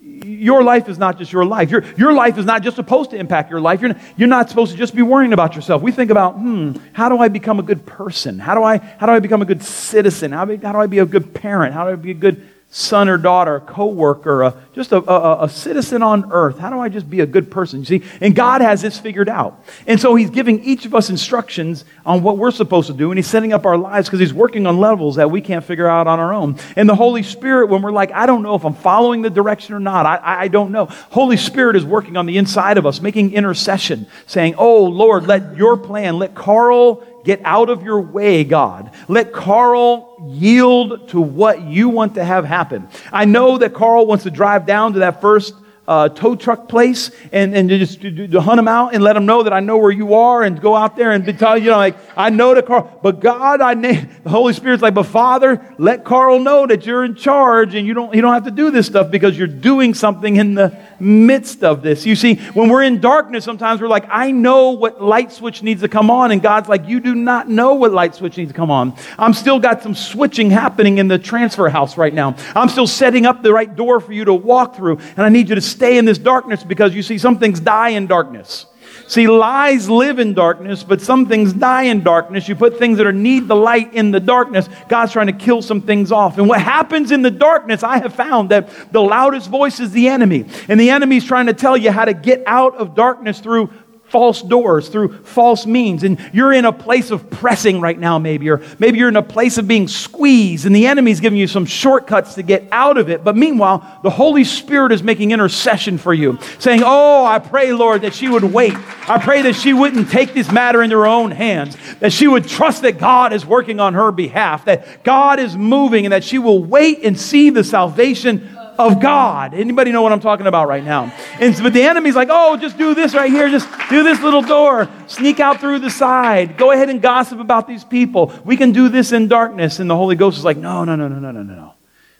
Your life is not just your life. Your, your life is not just supposed to impact your life. You're not, you're not supposed to just be worrying about yourself. We think about, hmm, how do I become a good person? How do I, how do I become a good citizen? How, how do I be a good parent? How do I be a good son or daughter, a co-worker, a, just a, a, a, citizen on earth. How do I just be a good person? You see, and God has this figured out. And so he's giving each of us instructions on what we're supposed to do, and he's setting up our lives because he's working on levels that we can't figure out on our own. And the Holy Spirit, when we're like, I don't know if I'm following the direction or not, I, I don't know. Holy Spirit is working on the inside of us, making intercession, saying, Oh Lord, let your plan, let Carl Get out of your way, God. Let Carl yield to what you want to have happen. I know that Carl wants to drive down to that first uh, tow truck place and, and just to, to, hunt them out and let them know that I know where you are and go out there and tell you know like I know the Carl, but God, I name the Holy Spirit's like, but Father, let Carl know that you're in charge and you don't you don't have to do this stuff because you're doing something in the midst of this. You see, when we're in darkness, sometimes we're like, I know what light switch needs to come on, and God's like, you do not know what light switch needs to come on. I'm still got some switching happening in the transfer house right now. I'm still setting up the right door for you to walk through, and I need you to stay in this darkness because you see, some things die in darkness. See, lies live in darkness, but some things die in darkness. You put things that are need the light in the darkness. God's trying to kill some things off. And what happens in the darkness, I have found that the loudest voice is the enemy. And the enemy is trying to tell you how to get out of darkness through false doors, through false means. And you're in a place of pressing right now, maybe, or maybe you're in a place of being squeezed, and the enemy's giving you some shortcuts to get out of it. But meanwhile, the Holy Spirit is making intercession for you, saying, Oh, I pray, Lord, that she would wait. I pray that she wouldn't take this matter into her own hands, that she would trust that God is working on her behalf, that God is moving, and that she will wait and see the salvation of God. Anybody know what I'm talking about right now? And but the enemy's like, oh, just do this right here, just do this little door, sneak out through the side, go ahead and gossip about these people. We can do this in darkness. And the Holy Ghost is like, no, no, no, no, no, no, no.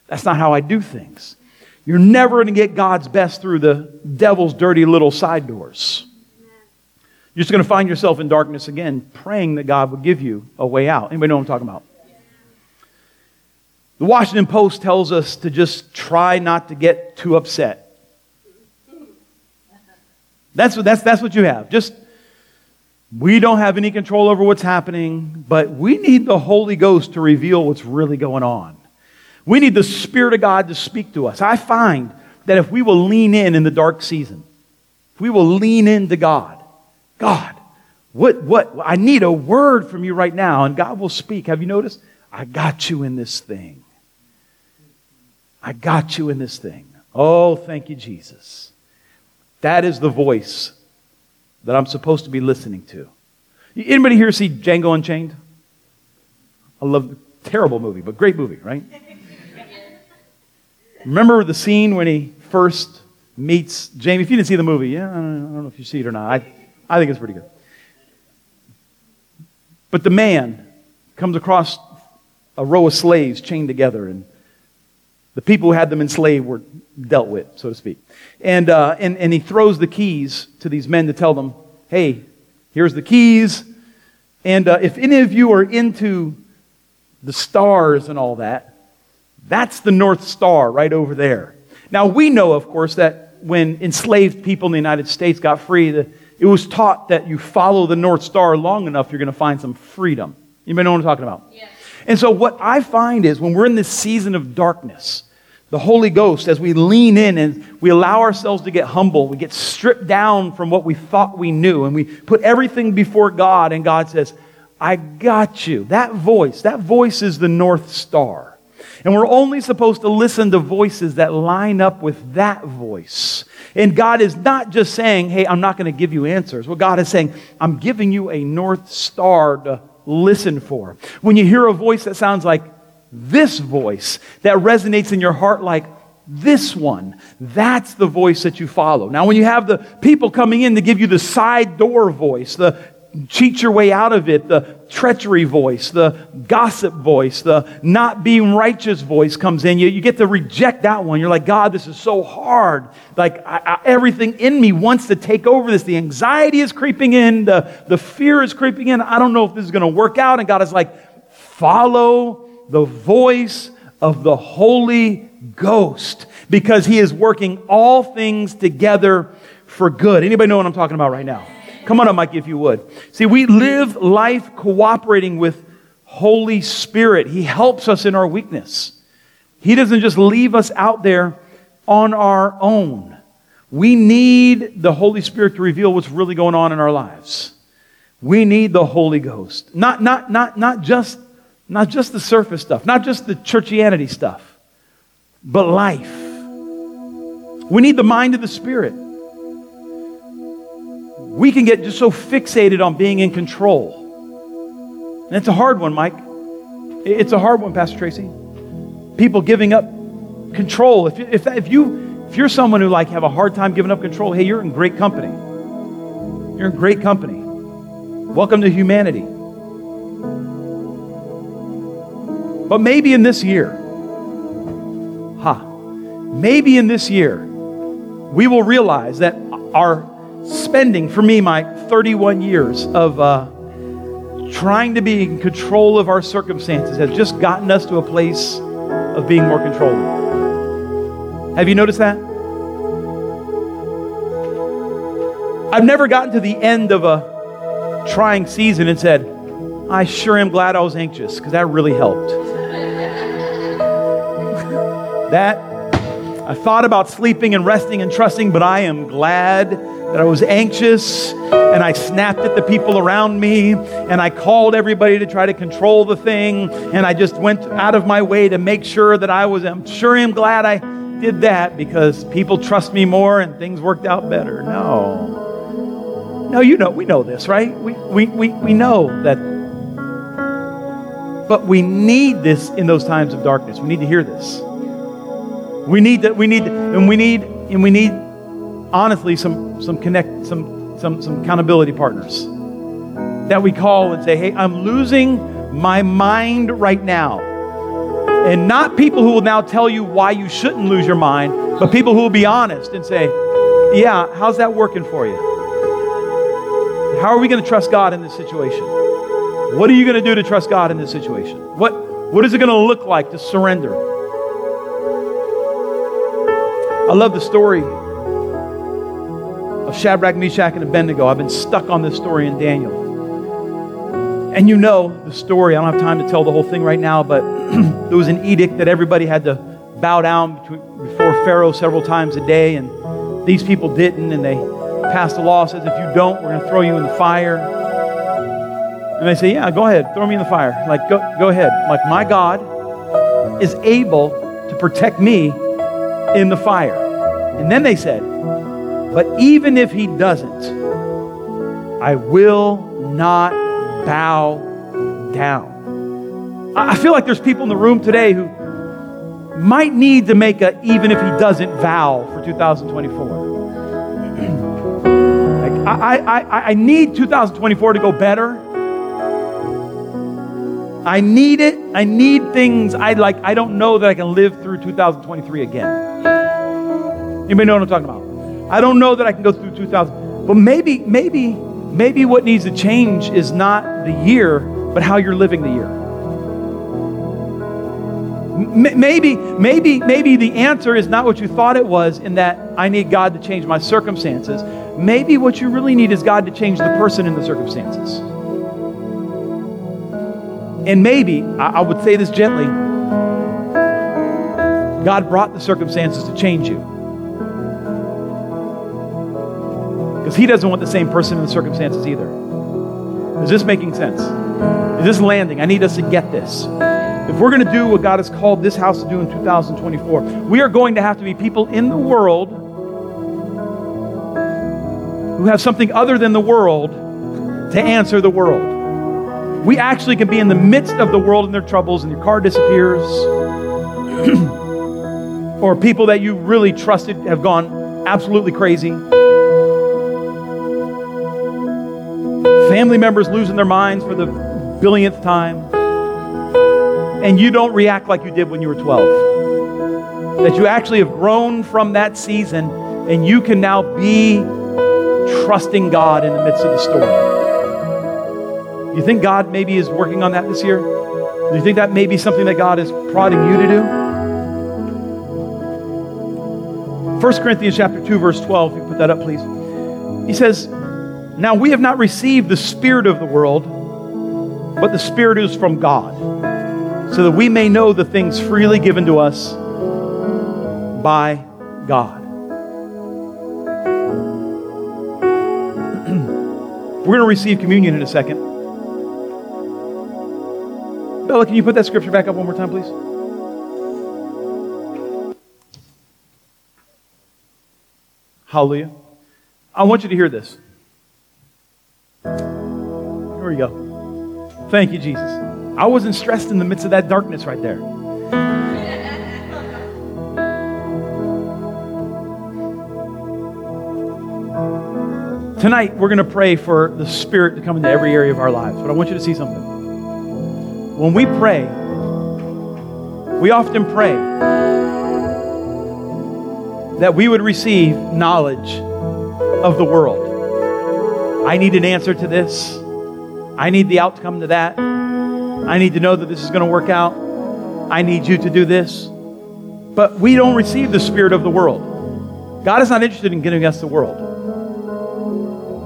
That's not how I do things. You're never going to get God's best through the devil's dirty little side doors. You're just going to find yourself in darkness again, praying that God would give you a way out. Anybody know what I'm talking about? The Washington Post tells us to just try not to get too upset. That's what, that's, that's what you have. Just We don't have any control over what's happening, but we need the Holy Ghost to reveal what's really going on. We need the Spirit of God to speak to us. I find that if we will lean in in the dark season, if we will lean into God, God, what, what, I need a word from you right now, and God will speak. Have you noticed? I got you in this thing. I got you in this thing. Oh, thank you, Jesus. That is the voice that I'm supposed to be listening to. Anybody here see Django Unchained? I love the terrible movie, but great movie, right? Remember the scene when he first meets Jamie? If you didn't see the movie, yeah, I don't, I don't know if you see it or not. I, I think it's pretty good. But the man comes across a row of slaves chained together, and the people who had them enslaved were dealt with, so to speak. And, uh, and, and he throws the keys to these men to tell them, hey, here's the keys. And uh, if any of you are into the stars and all that, that's the North Star right over there. Now, we know, of course, that when enslaved people in the United States got free, the, it was taught that you follow the North Star long enough, you're going to find some freedom. Anybody know what I'm talking about? Yeah. And so, what I find is when we're in this season of darkness, the Holy Ghost, as we lean in and we allow ourselves to get humble, we get stripped down from what we thought we knew, and we put everything before God, and God says, I got you. That voice, that voice is the North Star. And we're only supposed to listen to voices that line up with that voice. And God is not just saying, hey, I'm not going to give you answers. What God is saying, I'm giving you a North Star to listen for. When you hear a voice that sounds like this voice, that resonates in your heart like this one, that's the voice that you follow. Now, when you have the people coming in to give you the side door voice, the cheat your way out of it, the treachery voice, the gossip voice, the not being righteous voice comes in. You, you get to reject that one. You're like, God, this is so hard. Like, I, I, everything in me wants to take over this. The anxiety is creeping in, the, the fear is creeping in. I don't know if this is going to work out. And God is like, follow the voice of the Holy Ghost because He is working all things together for good. Anybody know what I'm talking about right now? Come on up, Mikey, if you would. See, we live life cooperating with Holy Spirit. He helps us in our weakness. He doesn't just leave us out there on our own. We need the Holy Spirit to reveal what's really going on in our lives. We need the Holy Ghost. Not, not, not, not, just, not just the surface stuff, not just the churchianity stuff, but life. We need the mind of the Spirit we can get just so fixated on being in control. And it's a hard one, Mike. It's a hard one, Pastor Tracy. People giving up control. If, if, if, you, if you're someone who like have a hard time giving up control, hey, you're in great company. You're in great company. Welcome to humanity. But maybe in this year, ha, huh, maybe in this year, we will realize that our spending, for me, my 31 years of uh, trying to be in control of our circumstances has just gotten us to a place of being more controllable. Have you noticed that? I've never gotten to the end of a trying season and said, I sure am glad I was anxious, because that really helped. that, I thought about sleeping and resting and trusting, but I am glad that I was anxious and I snapped at the people around me and I called everybody to try to control the thing and I just went out of my way to make sure that I was, I'm sure I'm glad I did that because people trust me more and things worked out better. No. No, you know, we know this, right? We, we, we, we know that. But we need this in those times of darkness. We need to hear this. We need that, we need, and we need, and we need honestly some some connect some some some accountability partners that we call and say, "Hey, I'm losing my mind right now." And not people who will now tell you why you shouldn't lose your mind, but people who will be honest and say, "Yeah, how's that working for you? How are we going to trust God in this situation? What are you going to do to trust God in this situation? What what is it going to look like to surrender?" I love the story of Shadrach, Meshach, and Abednego. I've been stuck on this story in Daniel. And you know the story. I don't have time to tell the whole thing right now, but there was an edict that everybody had to bow down before Pharaoh several times a day, and these people didn't, and they passed a law says if you don't, we're going to throw you in the fire. And they say, yeah, go ahead, throw me in the fire. Like, go, go ahead. Like, my God is able to protect me in the fire. And then they said, but even if he doesn't, I will not bow down. I feel like there's people in the room today who might need to make a even if he doesn't vow for 2024. like, I, I, I need 2024 to go better. I need it. I need things. I like. I don't know that I can live through 2023 again. Anybody know what I'm talking about? I don't know that I can go through 2000. But maybe, maybe, maybe what needs to change is not the year, but how you're living the year. Maybe, maybe, maybe the answer is not what you thought it was in that I need God to change my circumstances. Maybe what you really need is God to change the person in the circumstances. And maybe, I would say this gently, God brought the circumstances to change you. Because He doesn't want the same person in the circumstances either. Is this making sense? Is this landing? I need us to get this. If we're going to do what God has called this house to do in 2024, we are going to have to be people in the world who have something other than the world to answer the world. We actually can be in the midst of the world and their troubles, and your car disappears, or people that you really trusted have gone absolutely crazy. Family members losing their minds for the billionth time and you don't react like you did when you were 12. That you actually have grown from that season and you can now be trusting God in the midst of the storm. You think God maybe is working on that this year? Do you think that may be something that God is prodding you to do? 1 Corinthians chapter 2 verse 12, you put that up please. He says, "Now we have not received the spirit of the world, but the spirit is from God." so that we may know the things freely given to us by God. We're going to receive communion in a second. Bella, can you put that scripture back up one more time, please? Hallelujah. I want you to hear this. Here we go. Thank you, Jesus. I wasn't stressed in the midst of that darkness right there. Tonight, we're going to pray for the Spirit to come into every area of our lives. But I want you to see something. When we pray, we often pray that we would receive knowledge of the world. I need an answer to this. I need the outcome to that. I need to know that this is going to work out. I need you to do this. But we don't receive the spirit of the world. God is not interested in giving us the world,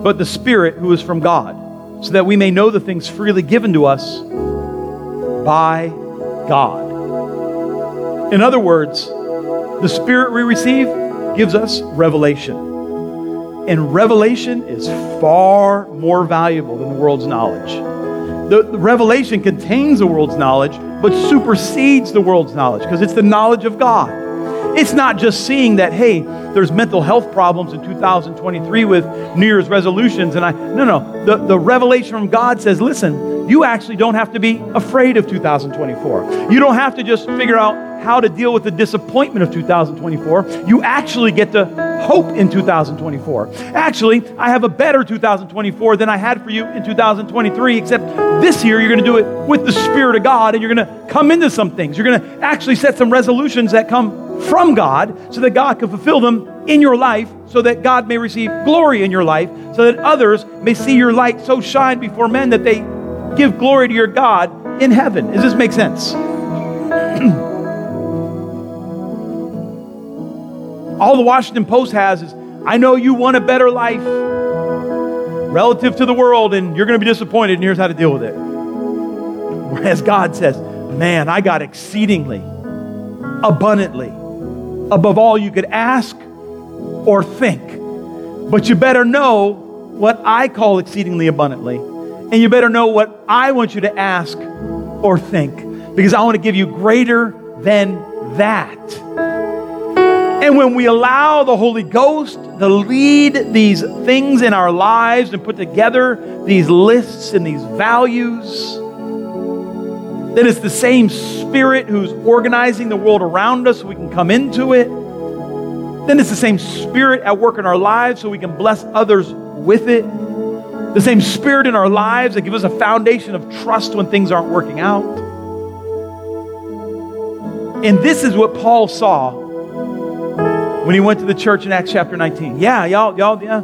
but the spirit who is from God, so that we may know the things freely given to us by God. In other words, the spirit we receive gives us revelation. And revelation is far more valuable than the world's knowledge. The, the, revelation contains the world's knowledge, but supersedes the world's knowledge because it's the knowledge of God. It's not just seeing that, hey, there's mental health problems in 2023 with New Year's resolutions. And I, no, no. The, the revelation from God says, listen, you actually don't have to be afraid of 2024. You don't have to just figure out how to deal with the disappointment of 2024. You actually get to hope in 2024. Actually, I have a better 2024 than I had for you in 2023, except this year you're going to do it with the Spirit of God and you're going to come into some things. You're going to actually set some resolutions that come from God so that God can fulfill them in your life, so that God may receive glory in your life, so that others may see your light so shine before men that they give glory to your God in heaven. Does this make sense? All the Washington Post has is, I know you want a better life relative to the world, and you're going to be disappointed, and here's how to deal with it. Whereas God says, Man, I got exceedingly, abundantly, above all you could ask or think. But you better know what I call exceedingly abundantly. And you better know what I want you to ask or think. Because I want to give you greater than that. And when we allow the Holy Ghost to lead these things in our lives and put together these lists and these values, then it's the same Spirit who's organizing the world around us so we can come into it. Then it's the same Spirit at work in our lives so we can bless others with it. The same Spirit in our lives that gives us a foundation of trust when things aren't working out. And this is what Paul saw when he went to the church in Acts chapter 19. Yeah, y'all, y'all, yeah,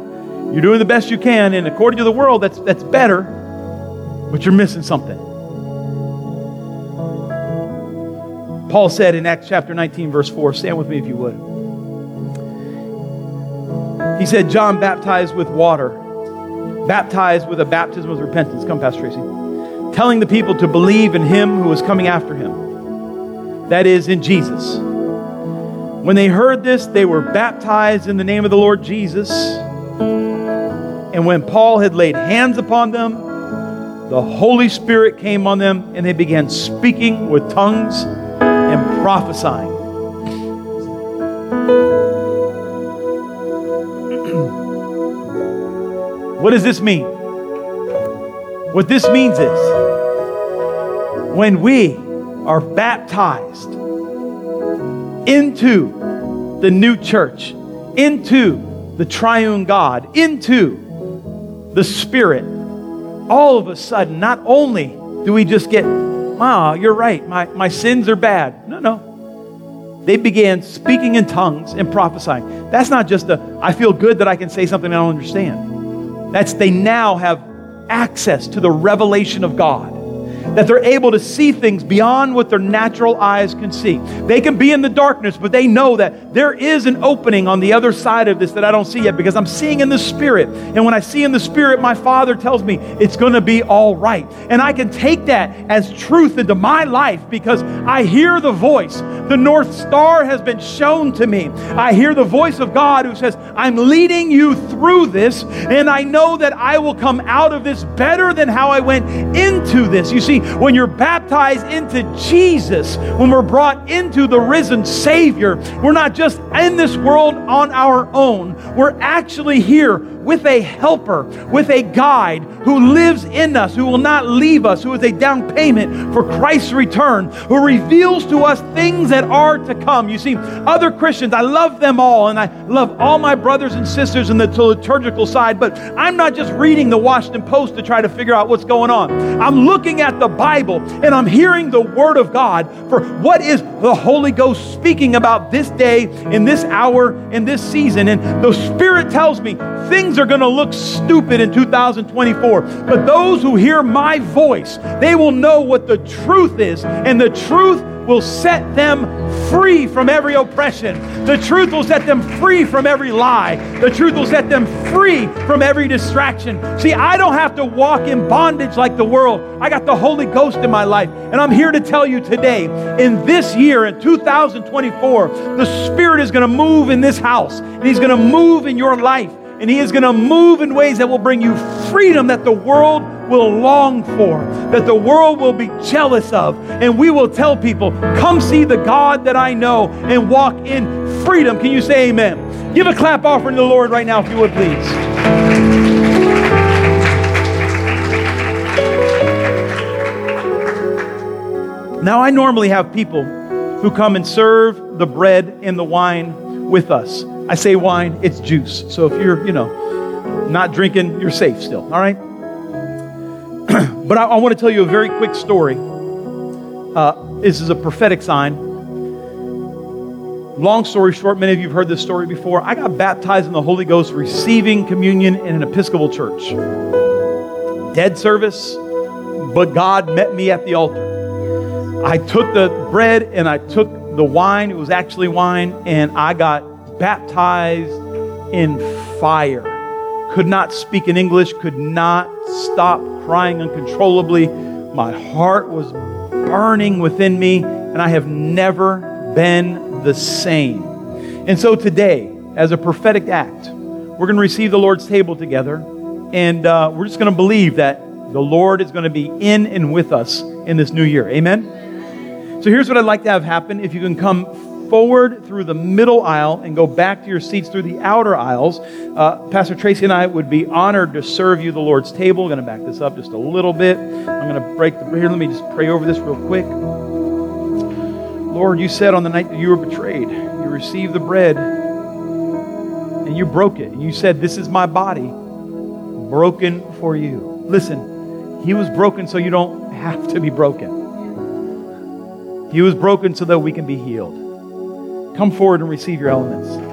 you're doing the best you can, and according to the world, that's that's better, but you're missing something. Paul said in Acts chapter 19, verse 4, stand with me if you would. He said, John baptized with water, baptized with a baptism of repentance. Come, Pastor Tracy. Telling the people to believe in him who was coming after him. That is, in Jesus. When they heard this, they were baptized in the name of the Lord Jesus. And when Paul had laid hands upon them, the Holy Spirit came on them, and they began speaking with tongues and prophesying. what does this mean? What this means is when we are baptized into the new church, into the triune God, into the Spirit, all of a sudden, not only do we just get, wow, you're right, my, my sins are bad. No, no. They began speaking in tongues and prophesying. That's not just a, I feel good that I can say something I don't understand. That's they now have access to the revelation of God that they're able to see things beyond what their natural eyes can see. They can be in the darkness, but they know that there is an opening on the other side of this that I don't see yet because I'm seeing in the Spirit. And when I see in the Spirit, my Father tells me it's going to be all right. And I can take that as truth into my life because I hear the voice. The North Star has been shown to me. I hear the voice of God who says, I'm leading you through this, and I know that I will come out of this better than how I went into this. You see, when you're baptized into Jesus, when we're brought into the risen Savior, we're not just in this world on our own. We're actually here with a helper, with a guide who lives in us, who will not leave us, who is a down payment for Christ's return, who reveals to us things that are to come. You see, other Christians, I love them all, and I love all my brothers and sisters in the liturgical side, but I'm not just reading the Washington Post to try to figure out what's going on. I'm looking at the Bible and I'm hearing the Word of God for what is the Holy Ghost speaking about this day, in this hour, in this season. And the Spirit tells me things are going to look stupid in 2024. But those who hear my voice, they will know what the truth is. And the truth will set them free from every oppression. The truth will set them free from every lie. The truth will set them free from every distraction. See, I don't have to walk in bondage like the world. I got the Holy Ghost in my life. And I'm here to tell you today, in this year, in 2024, the Spirit is going to move in this house, and He's going to move in your life and He is going to move in ways that will bring you freedom that the world will long for, that the world will be jealous of. And we will tell people, come see the God that I know and walk in freedom. Can you say amen? Give a clap offering to the Lord right now, if you would, please. Now, I normally have people who come and serve the bread and the wine with us. I say wine, it's juice. So if you're, you know, not drinking, you're safe still, all right? but I, I, want to tell you a very quick story. Uh, this is a prophetic sign. Long story short, many of you have heard this story before. I got baptized in the Holy Ghost receiving communion in an Episcopal church. Dead service, but God met me at the altar. I took the bread and I took the wine. It was actually wine, and I got baptized in fire. Could not speak in English, could not stop crying uncontrollably, My heart was burning within me, and I have never been the same. And so today, as a prophetic act, we're going to receive the Lord's table together, and uh, we're just going to believe that the Lord is going to be in and with us in this new year. Amen? So here's what I'd like to have happen. If you can come forward through the middle aisle and go back to your seats through the outer aisles. Uh, Pastor Tracy and I would be honored to serve you the Lord's table. I'm going to back this up just a little bit. I'm going to break the here. Let me just pray over this real quick. Lord, you said on the night that you were betrayed, you received the bread and you broke it. You said, This is my body broken for you. Listen, he was broken so you don't have to be broken. He was broken so that we can be healed. Come forward and receive your elements.